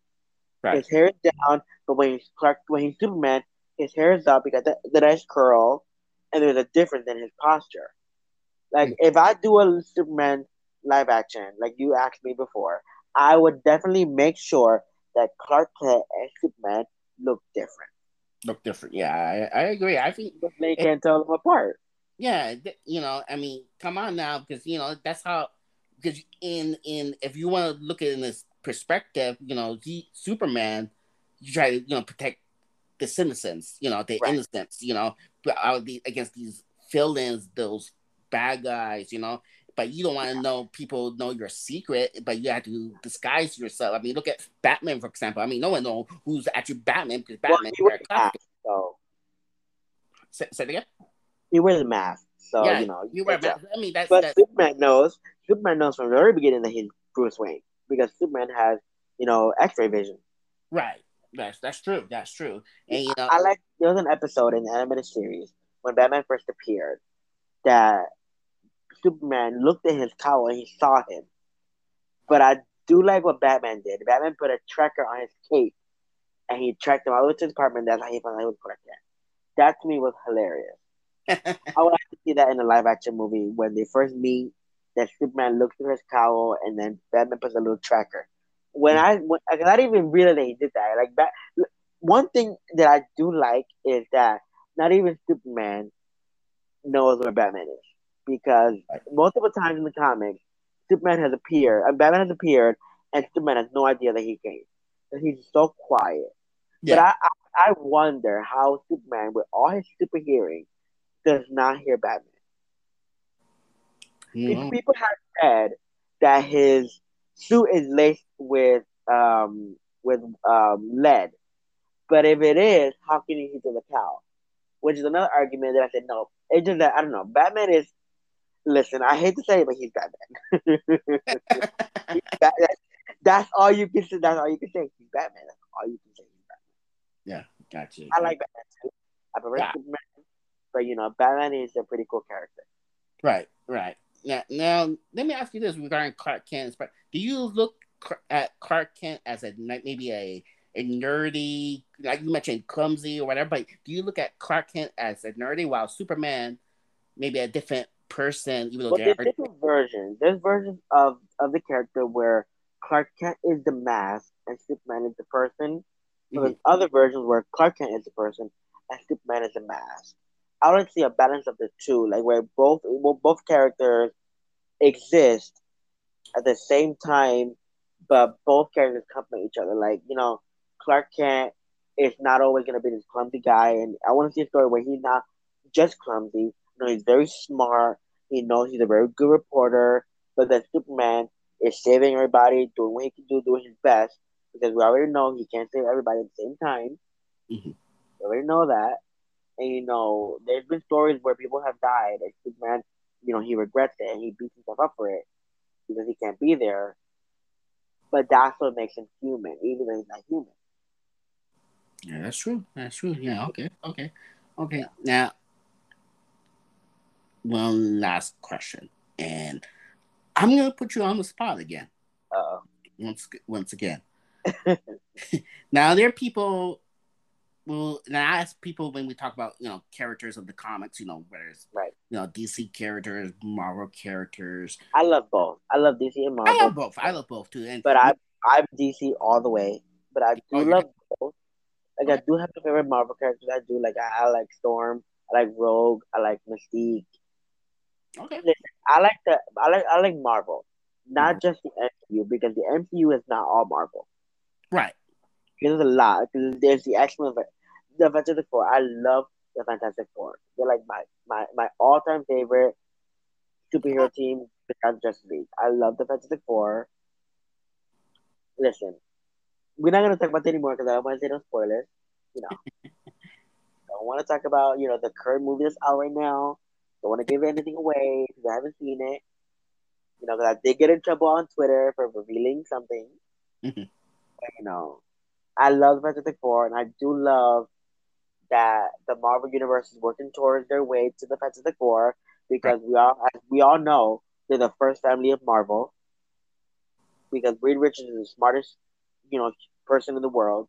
Right. His hair is down, but when he's Clark, when he's Superman, his hair is up. He got the, the nice curl, and there's a difference in his posture. Like if I do a Superman live action, like you asked me before, I would definitely make sure that Clark Kent and Superman look different. Look different. Yeah, I, I agree. I think But they can't tell them apart. yeah, you know, I mean, come on now, because you know that's how. Because in in if you want to look at it in this perspective, you know, he Superman, you try to you know protect the citizens, you know, the Right. innocents, you know, but uh, the against these villains, those bad guys, you know. But you don't want to know people know your secret, but you have to disguise yourself. I mean, look at Batman, for example. I mean, no one know who's actually Batman because Well, Batman he a a mask, so Say, say it again. he wears a mask. So yeah, you know, you wear a mask. I mean, that's But that's Superman knows. Superman knows from the very beginning that he's Bruce Wayne because Superman has, you know, X-ray vision. right. That's that's true. That's true. And you know, I like there was an episode in the animated series when Batman first appeared that Superman looked at his cowl and he saw him, but I do like what Batman did. Batman put a tracker on his cape, and he tracked him all the way to his apartment. That's how he found out he was Kent. That to me was hilarious. [LAUGHS] I would like to see that in a live action movie when they first meet. That Superman looks through his cowl, and then Batman puts a little tracker. When mm. I, when, I not even realize that he did that. Like that, one thing that I do like is that not even Superman knows where Batman is because multiple times in the comics, Superman has appeared, and Batman has appeared, and Superman has no idea that he came. That he's so quiet. Yeah. But I, I, I wonder how Superman, with all his super hearing, does not hear Batman. Mm-hmm. People have said that his suit is laced with um with um lead, but if it is, how can he hit the cow? Which is another argument that I said no. It's just that I don't know. Batman is listen, I hate to say it, but he's Batman. [LAUGHS] that, that's all you can say. That's all you can say. He's Batman. That's all you can say. He's Batman. Yeah, gotcha. I like Batman too. I prefer yeah. Superman, but you know, Batman is a pretty cool character. Right, right. Now, now let me ask you this regarding Clark Kent. Do you look at Clark Kent as a maybe a a nerdy, like you mentioned, clumsy or whatever? But do you look at Clark Kent as a nerdy, while Superman maybe a different person, even though well, there's different versions. There's versions of of the character where Clark Kent is the mask and Superman is the person. mm-hmm. there's other versions where Clark Kent is the person and Superman is the mask. I would see a balance of the two, like where both well, both characters exist at the same time, but both characters complement each other. Like you know, Clark Kent is not always gonna be this clumsy guy, and I want to see a story where he's not just clumsy, know, he's very smart. He knows he's a very good reporter. But then Superman is saving everybody, doing what he can do, doing his best. Because we already know he can't save everybody at the same time. Mm-hmm. We already know that. And you know, there's been stories where people have died, and Superman, you know, he regrets it and he beats himself up for it because he can't be there. But that's what makes him human, even though he's not human. Yeah, that's true. That's true. Yeah. Okay. Okay. Okay. Now, one last question, and I'm gonna put you on the spot again. Uh-oh. Once once again. [LAUGHS] now there are people. Well, now I ask people when we talk about you know characters of the comics, you know whether it's right, you know DC characters, Marvel characters. I love both. I love DC and Marvel. I love both. I love both too. And but I I'm DC all the way. But I do oh, love both. Like I do have my favorite Marvel characters. I do like I, I like Storm. I like Rogue. I like Mystique. Okay. Listen, I like the I like I like Marvel, not mm-hmm. just the MCU because the MCU is not all Marvel. Right. There's a lot. There's the X Men, the Fantastic Four. I love the Fantastic Four. They're like my my my all time favorite superhero team besides Justice League. I love the Fantastic Four. Listen, we're not gonna talk about it anymore because I don't want to say no spoilers. You know, [LAUGHS] I don't want to talk about you know the current movie that's out right now. Don't want to give anything away because I haven't seen it. You know, because I did get in trouble on Twitter for revealing something. Mm-hmm. But, you know, I love the Fantastic Four, and I do love that the Marvel Universe is working towards their way to the Fantastic Four because right. we all, as we all know, they're the first family of Marvel. Because Reed Richards is the smartest, you know, person in the world.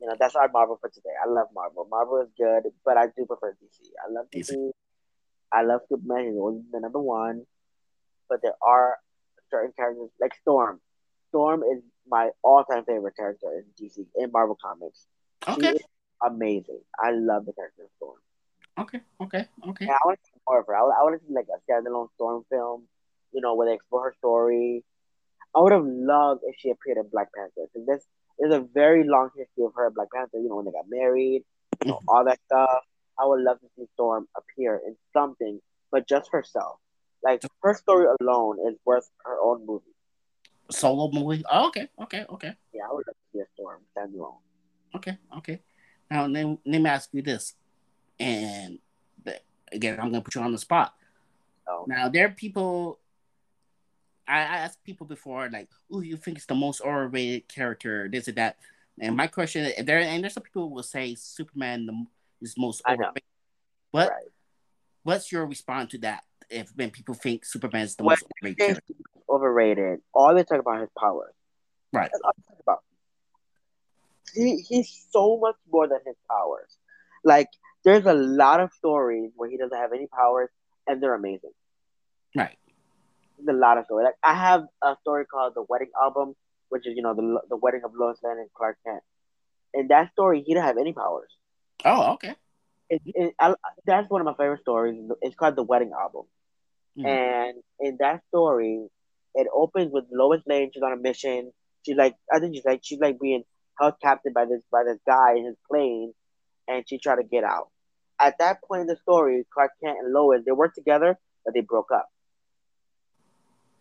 You know, that's our Marvel for today. I love Marvel. Marvel is good, but I do prefer DC. I love DC. DC. I love Superman. He's always the number one. But there are certain characters like Storm. Storm is my all-time favorite character in DC in Marvel Comics. Okay. amazing. I love the character of Storm. Okay. Okay. Okay. Yeah, I want to see more of her. I, I want to see like a standalone Storm film. You know, where they explore her story. I would have loved if she appeared in Black Panther because this there's a very long history of her Black Panther. You know, when they got married, you know, mm-hmm. all that stuff. I would love to see Storm appear in something, but just herself. Like her story alone is worth her own movie. Solo movie. Oh, okay, okay, okay. Yeah, I would love to see a Storm stand alone. Okay, okay. Now let, let me ask you this, and again, I'm gonna put you on the spot. Oh. Now there are people I, asked people before, like, "Who you think is the most overrated character?" This and that. And my question, is there, and there's some people who will say Superman the, is most overrated. What? Right. What's your response to that? if when people think Superman is the most overrated, overrated, all they talk about is power. Right. That's all they about. He he's so much more than his powers. Like there's a lot of stories where he doesn't have any powers and they're amazing. Right. A lot of stories. Like I have a story called The Wedding Album, which is you know the the wedding of Lois Lane and Clark Kent. In that story, he didn't have any powers. Oh, okay. It, it, I, that's one of my favorite stories. It's called The Wedding Album. Mm. And in that story, it opens with Lois Lane. She's on a mission. She's like, I think she's like, she's like being held captive by this by this guy in his plane, and she tried to get out. At that point in the story, Clark Kent and Lois they worked together, but they broke up.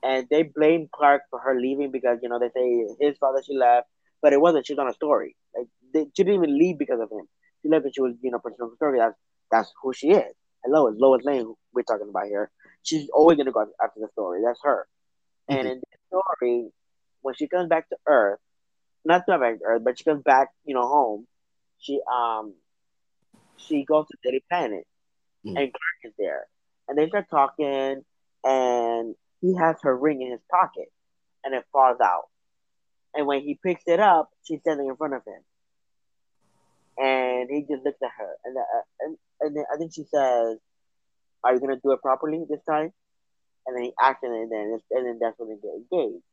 And they blame Clark for her leaving because you know they say his father she left, but it wasn't. She's on a story. Like they, she didn't even leave because of him. She left because she was you know pursuing a story. That's that's who she is. And Lois, Lois Lane, we're talking about here. She's always gonna go after the story. That's her. Mm-hmm. And in the story, when she comes back to Earth, not to back to Earth, but she comes back, you know, home. She um she goes to Daily Planet, mm-hmm. and Clark is there, and they start talking, and he has her ring in his pocket, and it falls out. And when he picks it up, she's standing in front of him, and he just looks at her, and uh, and and then I think she says, "Are you gonna do it properly this time?" And then he acts it, and then and then that's when they get engaged.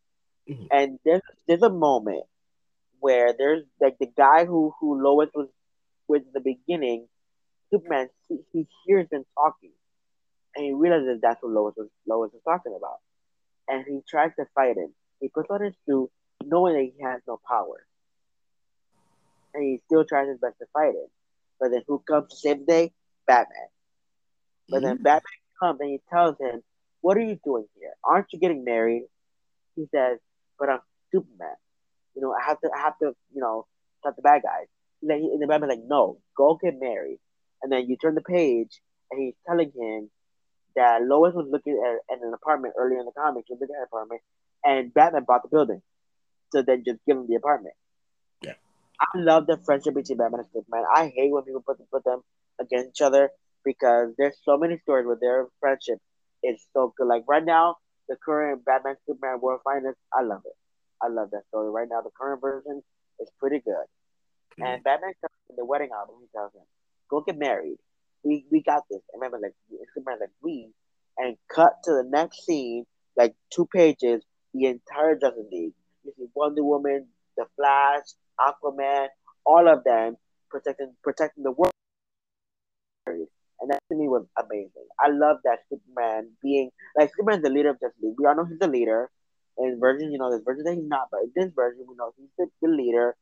Mm-hmm. And there's there's a moment where there's like the guy who who Lois was with in the beginning, Superman he, he hears them talking, and he realizes that's what Lois was Lois was talking about, and he tries to fight him. He puts on his suit, knowing that he has no power, and he still tries his best to fight him. But then who comes the day? Batman. But mm-hmm. then Batman comes and he tells him, "What are you doing here? Aren't you getting married?" He says, "But I'm Superman. You know, I have to, I have to, you know, stop the bad guys." And the Batman's like, "No, go get married." And then you turn the page, and he's telling him that Lois was looking at, at an apartment earlier in the comics. She was looking at an apartment, and Batman bought the building. So then just give him the apartment. Yeah, I love the friendship between Batman and Superman. I hate when people put put them against each other because there's so many stories where their friendship is so good. Like right now, the current Batman Superman World Finest, I love it. I love that story. Right now, the current version is pretty good. Mm-hmm. And Batman comes in the wedding album. He tells him, "Go get married. We we got this." And remember, like Superman, like we, and cut to the next scene, like two pages, the entire Justice League. You see Wonder Woman, the Flash, Aquaman, all of them protecting protecting the world. And that to me was amazing. I love that Superman being like Superman's the leader of Justice League. We all know he's the leader. In version, you know, this version that he's not, but in this version, we know he's the, the leader.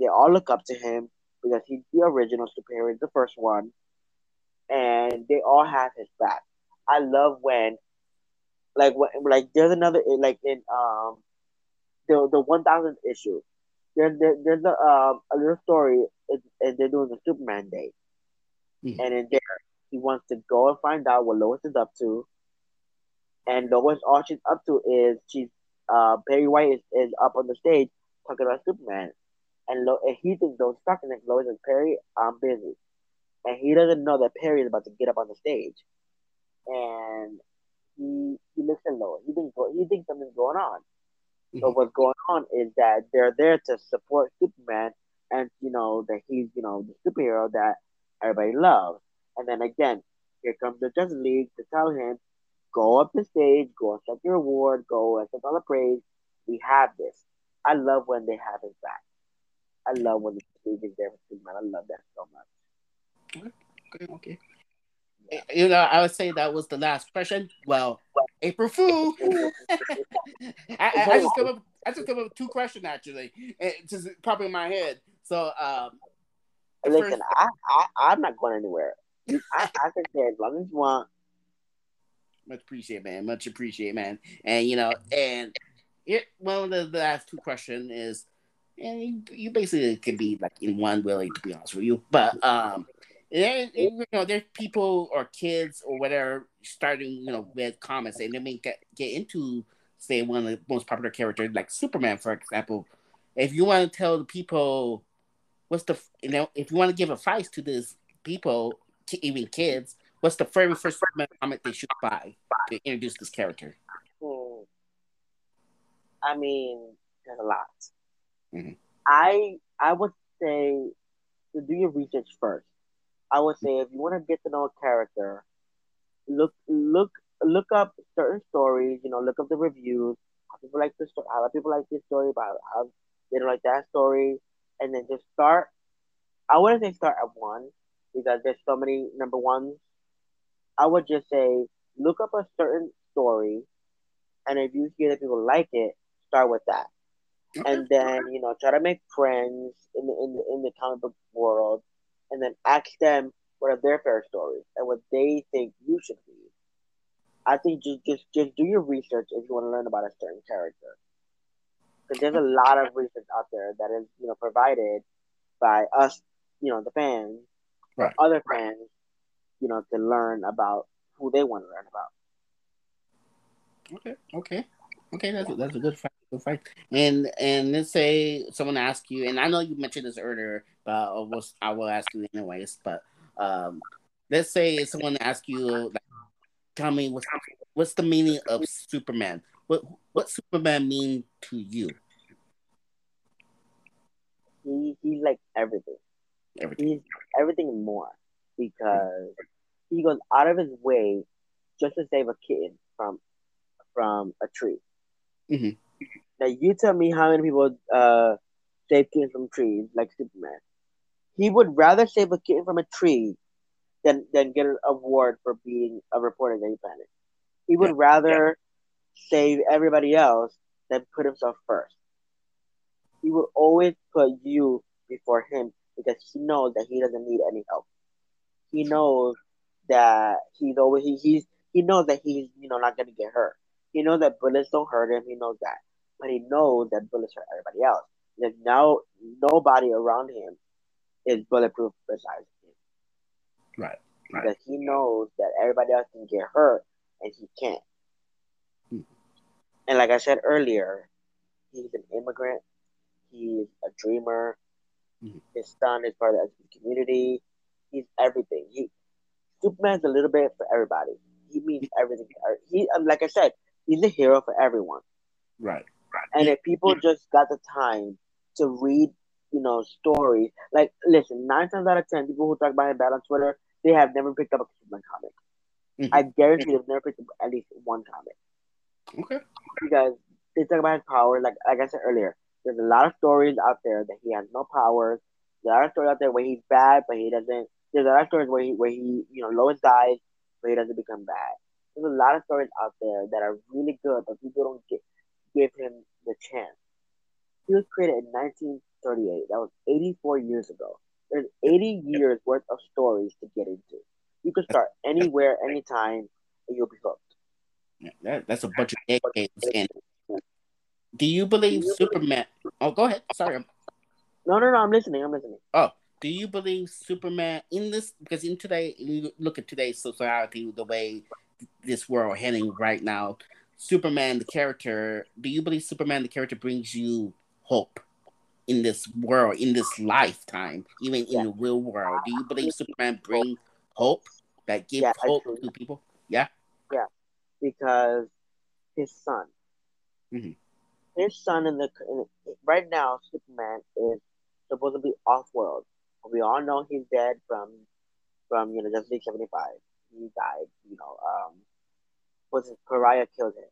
They all look up to him because he's the original superhero, the first one, and they all have his back. I love when, like, when, like there's another like in um the the one thousandth issue there's there, there's a um a little story and they're doing a Superman day, mm-hmm. and in there he wants to go and find out what Lois is up to, and Lois all she's up to is she's uh Perry White is, is up on the stage talking about Superman, and, Lo- and he thinks Lois is talking next. Lois is Perry, I'm busy, and he doesn't know that Perry is about to get up on the stage, and he he looks at Lois. He thinks he thinks something's going on. Mm-hmm. But what's going on is that they're there to support Superman, and you know that he's you know the superhero that everybody loves. And then again, here comes the Justice League to tell him, go up the stage, go accept your award, go accept all the praise. We have this. I love when they have his back. I love when the stage is there for Superman. I love that so much. Okay, okay. You know, I would say that was the last question. Well, April Fool. [LAUGHS] I, I, I, just come up. I just come up with two questions actually, it just popping in my head. So, um, listen, first... I, I, I'm not going anywhere. I, I can stay as long as you want. Much appreciate, man. Much appreciate, man. And you know, and it one of the, the last two question is, and you, you basically could be like in one, really, to be honest with you. But um, and, you know, there's people or kids or whatever starting, you know, with comments and they may get, get into, say, one of the most popular characters, like Superman, for example. If you want to tell the people what's the, you know, if you want to give advice to these people, even kids what's the very first Superman comic they should buy to introduce this character? Hmm. I mean, there's a lot. Mhm. I I would say to do your research first. I would say if you want to get to know a character, look look look up certain stories. You know, look up the reviews. How people like this story. How people like this story about how they don't like that story, and then just start. I wouldn't say start at one because there's so many number ones. I would just say look up a certain story, and if you hear that people like it, start with that and then you know try to make friends in the in the in the comic book world, and then ask them what are their favorite stories and what they think you should read. I think just just just do your research if you want to learn about a certain character, because there's a lot of research out there that is you know provided by us, you know, the fans, Right. other fans, you know, to learn about who they want to learn about. Okay, okay, okay. That's a, that's a good fact. Good fact. And and let's say someone asks you, and I know you mentioned this earlier, but I will I will ask you anyways. But um, let's say someone asks you, like, tell me what's what's the meaning of Superman? What what Superman mean to you? He he's like everything. Everything. he's everything more because he goes out of his way just to save a kitten from from a tree. Mhm. Now you tell me how many people uh save kittens from trees like Superman. He would rather save a kitten from a tree than than get an award for being a reporter in any planet. He would Yeah. rather save everybody else than put himself first. He will always put you before him because he knows that he doesn't need any help. He knows that he's always he, he's he knows that he's you know not gonna get hurt. He knows that bullets don't hurt him. He knows that, but he knows that bullets hurt everybody else. There's now nobody around him is bulletproof besides him Right. Right. because he knows that everybody else can get hurt and he can't. Hmm. And like I said earlier, he's an immigrant. He's a dreamer. Mhm. His son is part of the community. He's everything. He Superman's a little bit for everybody. He means everything. He um, like I said, he's a hero for everyone. Right. Right. And if people just got the time to read, you know, stories, like listen, nine times out of ten, people who talk about him bad on Twitter, they have never picked up a Superman comic. Mhm. I guarantee they've never picked up at least one comic Okay. because they talk about his power. Like like I said earlier, there's a lot of stories out there that he has no powers. There's a lot of stories out there where he's bad, but he doesn't. There's a lot of stories where he where he you know Lois dies, but he doesn't become bad. There's a lot of stories out there that are really good, but people don't get, give him the chance. He was created in 1938. That was 84 years ago. There's 80 years worth of stories to get into. You can start anywhere, anytime, and you'll be hooked. Yeah, that, that's a bunch of decades. And [LAUGHS] do you believe Superman? Oh, go ahead. Sorry. I'm- No, no, no. I'm listening. I'm listening. Oh, do you believe Superman in this? Because in today, you look at today's society, the way this world heading right now. Superman, the character. Do you believe Superman, the character, brings you hope in this world, in this lifetime, even in the real world? Do you believe Superman brings hope that gives Yeah, hope to people? Yeah. Yeah, because his son, Mhm. his son in the in, right now, Superman is supposed to be off world. We all know he's dead from from you know Justice League seventy five. He died. You know, um, was it Pariah killed him.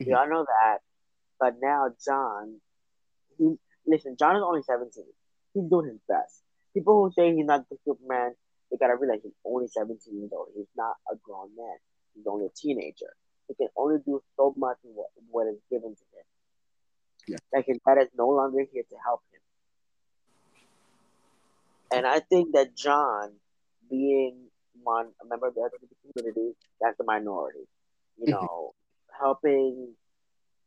We Mhm. all know that. But now Jon, he listen. Jon is only seventeen. He's doing his best. People who say he's not the Superman, they gotta realize he's only seventeen years old. He's not a grown man. He's only a teenager. He can only do so much of what, what is given to him. Yeah. Like his dad is no longer here to help him. And I think that Jon, being one a member of the LGBT community, that's the minority. You Mhm. know, helping,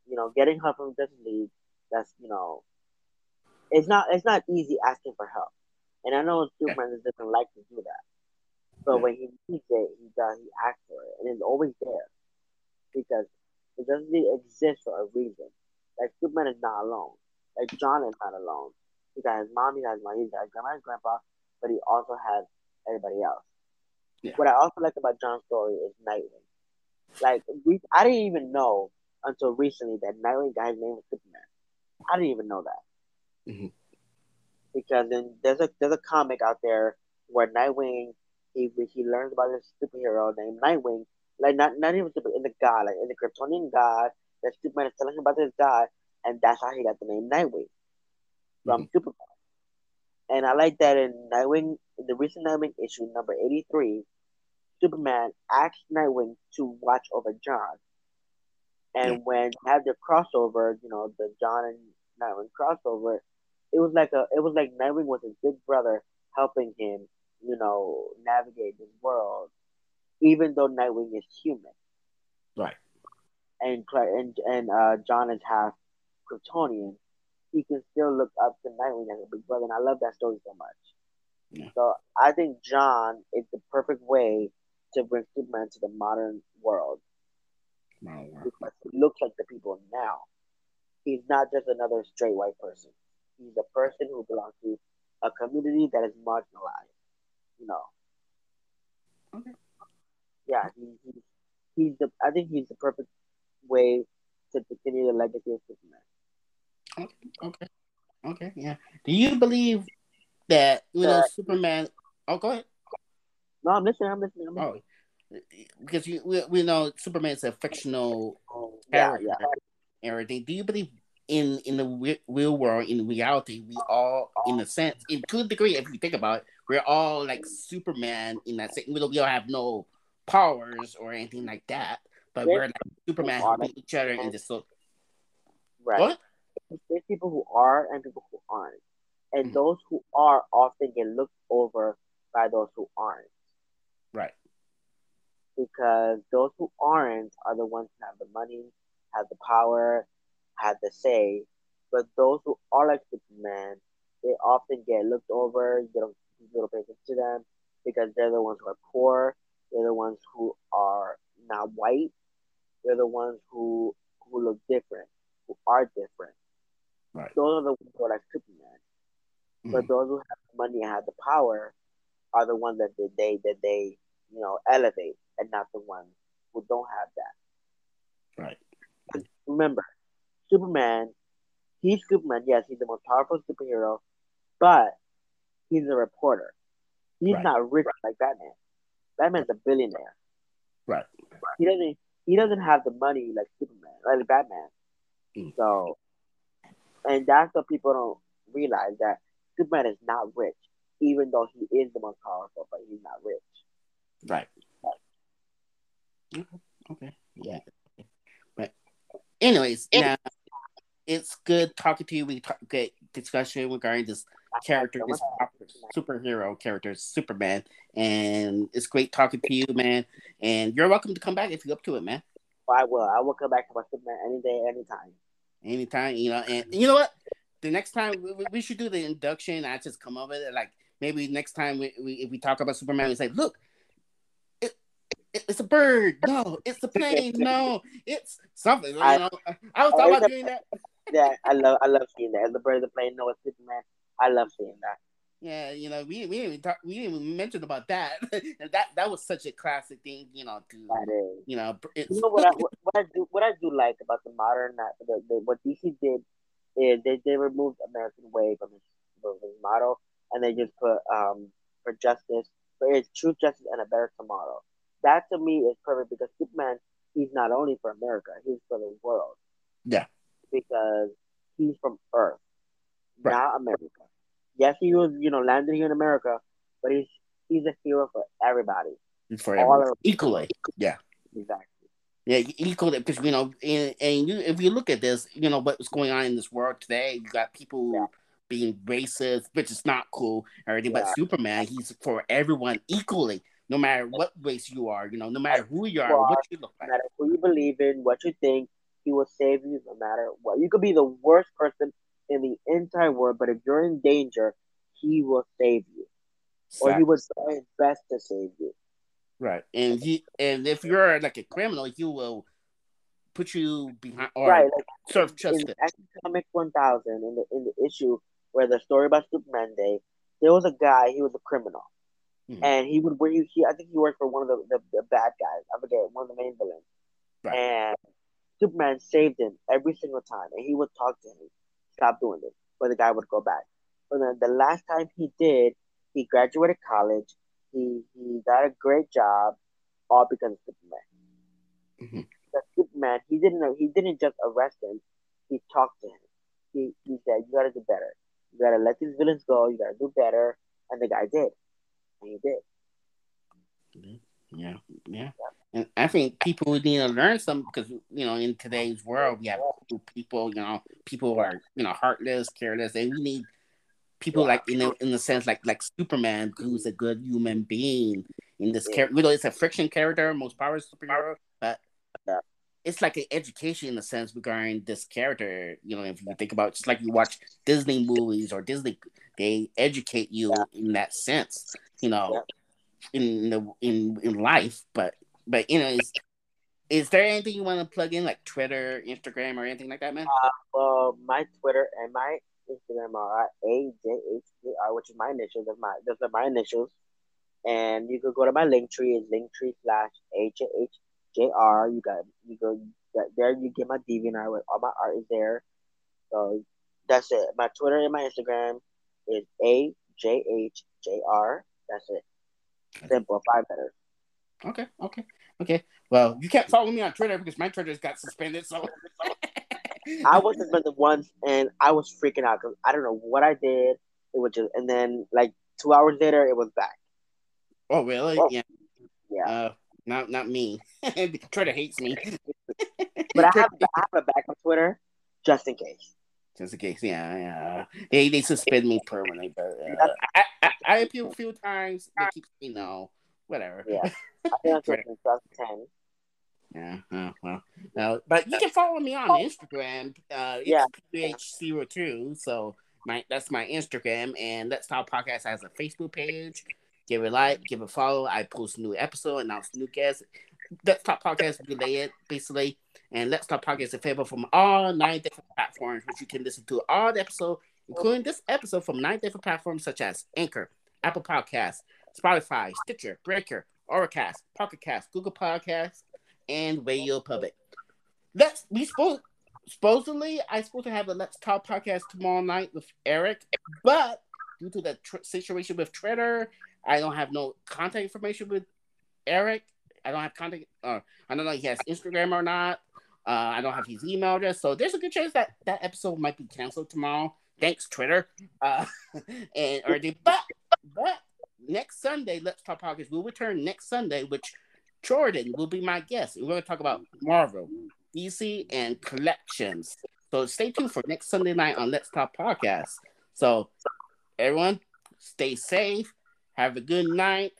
you know, getting help from Justice League. That's you know, it's not it's not easy asking for help. And I know Superman doesn't like to do that. But Yeah. when he needs it, he does. He asks for it, and it's always there because it doesn't exist for a reason. Like Superman is not alone. Like Jon is not alone. He got his mom, he got his mom, he got his grandma, his grandpa, but he also has everybody else. Yeah. What I also like about Jon's story is Nightwing. Like we, I didn't even know until recently that Nightwing guy's name was Superman. I didn't even know that. Mm-hmm. Because then there's a there's a comic out there where Nightwing he he learns about this superhero named Nightwing, like not not even super in the god, like in the Kryptonian god that Superman is telling him about this god, and that's how he got the name Nightwing from mm-hmm. Superman. And I like that in Nightwing, in the recent Nightwing issue number eighty three, Superman asked Nightwing to watch over Jon. And yeah. when had the crossover, you know, the Jon and Nightwing crossover, it was like a, it was like Nightwing was his big brother helping him, you know, navigate this world, even though Nightwing is human. Right. And and and uh, Jon is half Kryptonian. He can still look up to Nightwing as a big brother, and I love that story so much. Yeah. So I think Jon is the perfect way to bring Superman to the modern world. Modern world. Because he looks like the people now. He's not just another straight white person. He's a person who belongs to a community that is marginalized. You know. Okay. Yeah, he, he, he's the. I think he's the perfect way to continue the legacy of Superman. Okay. Okay. Okay. Yeah. Do you believe that you know uh, Superman? Oh, go ahead. No, I'm listening. I'm listening. I'm listening. Oh, because you, we, we know Superman's a fictional character yeah, yeah. everything. Do you believe in in the real world, in reality, we all, in a sense, in to a degree, if you think about it, we're all like Superman in that sense. We don't, we don't have no powers or anything like that, but there's we're like Superman helping each other in this. So, right. What? There's people who are and people who aren't, and mm-hmm. those who are often get looked over by those who aren't. Right. Because those who aren't are the ones who have the money, have the power, have the say. But those who are like Superman, they often get looked over. You don't, pay attention to them because they're the ones who are poor. They're the ones who are not white. They're the ones who who look different, who are different. Right. Those are the ones who are like Superman. Mm-hmm. But those who have the money and have the power are the ones that they, they that they you know elevate, and not the ones who don't have that. Right. And remember, Superman, he's Superman. Yes, he's the most powerful superhero, but he's a reporter. He's right. not rich like Batman. Batman's a billionaire. Right. He doesn't. He doesn't have the money like Superman, like Batman. Mm. So, and that's what people don't realize that Superman is not rich even though he is the most powerful, but he's not rich. Right. Okay. Yeah. But, anyways, yeah, it's good talking to you. We talk, get discussion regarding this character, this superhero character, Superman, and it's great talking to you, man. And you're welcome to come back if you're up to it, man. I will. I will come back to my Superman any day, anytime. Anytime, you know. And you know what? The next time we, we should do the induction. I just come up with it like maybe next time we, we if we talk about Superman, we say, look, it, it, it's a bird. No, it's a [LAUGHS] plane. no, it's something. I, know, I was talking about doing that. [LAUGHS] yeah, I love I love seeing that. The bird, the plane, no, it's Superman. I love seeing that. Yeah, you know, we we didn't even talk, we didn't even mention about that. [LAUGHS] that that was such a classic thing, you know. To you know, you know what I what I do what I do like about the modern the, the what DC did is they they removed American Way from his, from his model and they just put um, for justice, for it's truth, justice, and a better tomorrow. That to me is perfect because Superman, he's not only for America, he's for the world. Yeah. Because he's from Earth, right. not America. Yes, he was, you know, landed here in America, but he's he's a hero for everybody. For everyone. equally. Yeah. Exactly. Yeah, equally because you know, and, and you if you look at this, you know what's going on in this world today. You got people yeah being racist, which is not cool or anything. Yeah. But Superman, he's for everyone equally, no matter what race you are, you know, no matter who you are, you what you look like. No matter who you believe in, what you think, he will save you no matter what. You could be the worst person in the entire world, but if you're in danger, he will save you. Exactly. Or he would try his best to save you. Right. And he and if you're like a criminal, he will put you behind or right, like, serve justice. In Comic One Thousand in the in the issue where the story about Superman Day, there was a guy, he was a criminal. Mm-hmm. and he would he, he I think he worked for one of the, the, the, bad guys. I forget one of the main villains, right. and Superman saved him every single time, and he would talk to him, stop doing this, but the guy would go back. But then the last time he did, he graduated college. He he got a great job, all because of Superman. Mm-hmm. The Superman, he didn't he didn't just arrest him. He talked to him. He he said, "You got to do better. You got to let these villains go. You got to do better." And the guy did, and he did. Yeah, yeah. And I think people would need to learn some because you know in today's world we have people you know people who are you know heartless, careless, and we need people like you know in the sense like like Superman, who's a good human being in this character. You know, it's a friction character, most powerful superhero, but it's like an education in a sense regarding this character. You know, if you think about just like you watch Disney movies or Disney, they educate you in that sense. You know, in the in in life, but but you know, is is there anything you want to plug in like Twitter, Instagram, or anything like that, man? Uh, well, my Twitter and my Instagram are AJHJR, which is my initials. That's my those are my initials. And you could go to my Linktree, it's Linktree slash AJHJR. You got you go there you get my DeviantArt with all my art is there. So that's it. My Twitter and my Instagram is AJHJR. That's it. Simple, five letters. Okay, okay, okay. Well, you can't follow me on Twitter because my Twitter's got suspended. So [LAUGHS] I was suspended once, and I was freaking out because I don't know what I did. It was just, and then like two hours later, it was back. Oh really? Oh. Yeah. Yeah. Uh, not not me. [LAUGHS] Twitter hates me. [LAUGHS] but I have I have a backup Twitter just in case. Just in case, yeah, yeah. They they suspend me permanently, but uh, I, I, I appeal a few times. They keep me no, whatever. Yeah, [LAUGHS] I think since 2010. Yeah, uh, well, uh, but you can follow me on Instagram. Uh, it's yeah. PH02. So my that's my Instagram, and Let's Talk Podcast has a Facebook page. Give a like, give a follow. I post new episode, announce new guests. Let's Talk Podcast related, basically, and Let's Talk Podcast is available from all nine different platforms, which you can listen to all the episode, including this episode from nine different platforms such as Anchor, Apple Podcasts, Spotify, Stitcher, Breaker, Overcast, Pocket Cast, Google Podcasts, and Radio Public. Let's we spoke supposedly I supposed to have a Let's Talk podcast tomorrow night with Eric, but due to the tr- situation with Twitter, I don't have no contact information with Eric. I don't have contact. Uh, I don't know if he has Instagram or not. Uh, I don't have his email address, so there's a good chance that that episode might be canceled tomorrow. Thanks, Twitter. Uh, [LAUGHS] and or they, but but next Sunday, Let's Talk Podcast will return next Sunday, which Jordan will be my guest. We're going to talk about Marvel, DC, and collections. So stay tuned for next Sunday night on Let's Talk Podcast. So everyone, stay safe. Have a good night.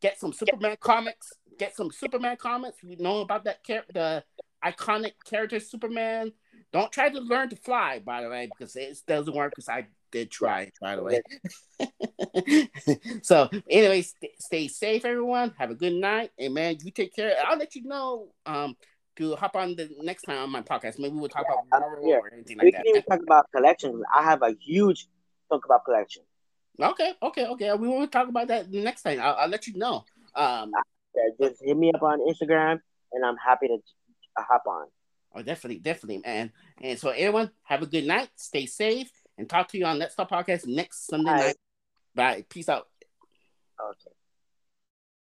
Get some Superman comics. Get some Superman comics. We know about that char- the iconic character Superman. Don't try to learn to fly, by the way, because it doesn't work. Because I did try, by the way. [LAUGHS] so, anyway, st- stay safe, everyone. Have a good night, and man, you take care. I'll let you know um to hop on the next time on my podcast. Maybe we'll talk yeah, about Marvel or anything like we that. We can even talk about collections. I have a huge talk about collection. Okay, okay, okay. We will talk about that the next time. I'll, I'll let you know. Um, yeah, just hit me up on Instagram, and I'm happy to hop on. Oh, definitely, definitely, man. And so, everyone, have a good night. Stay safe and talk to you on Let's Talk Podcast next Sunday night. Bye. Peace out. Okay.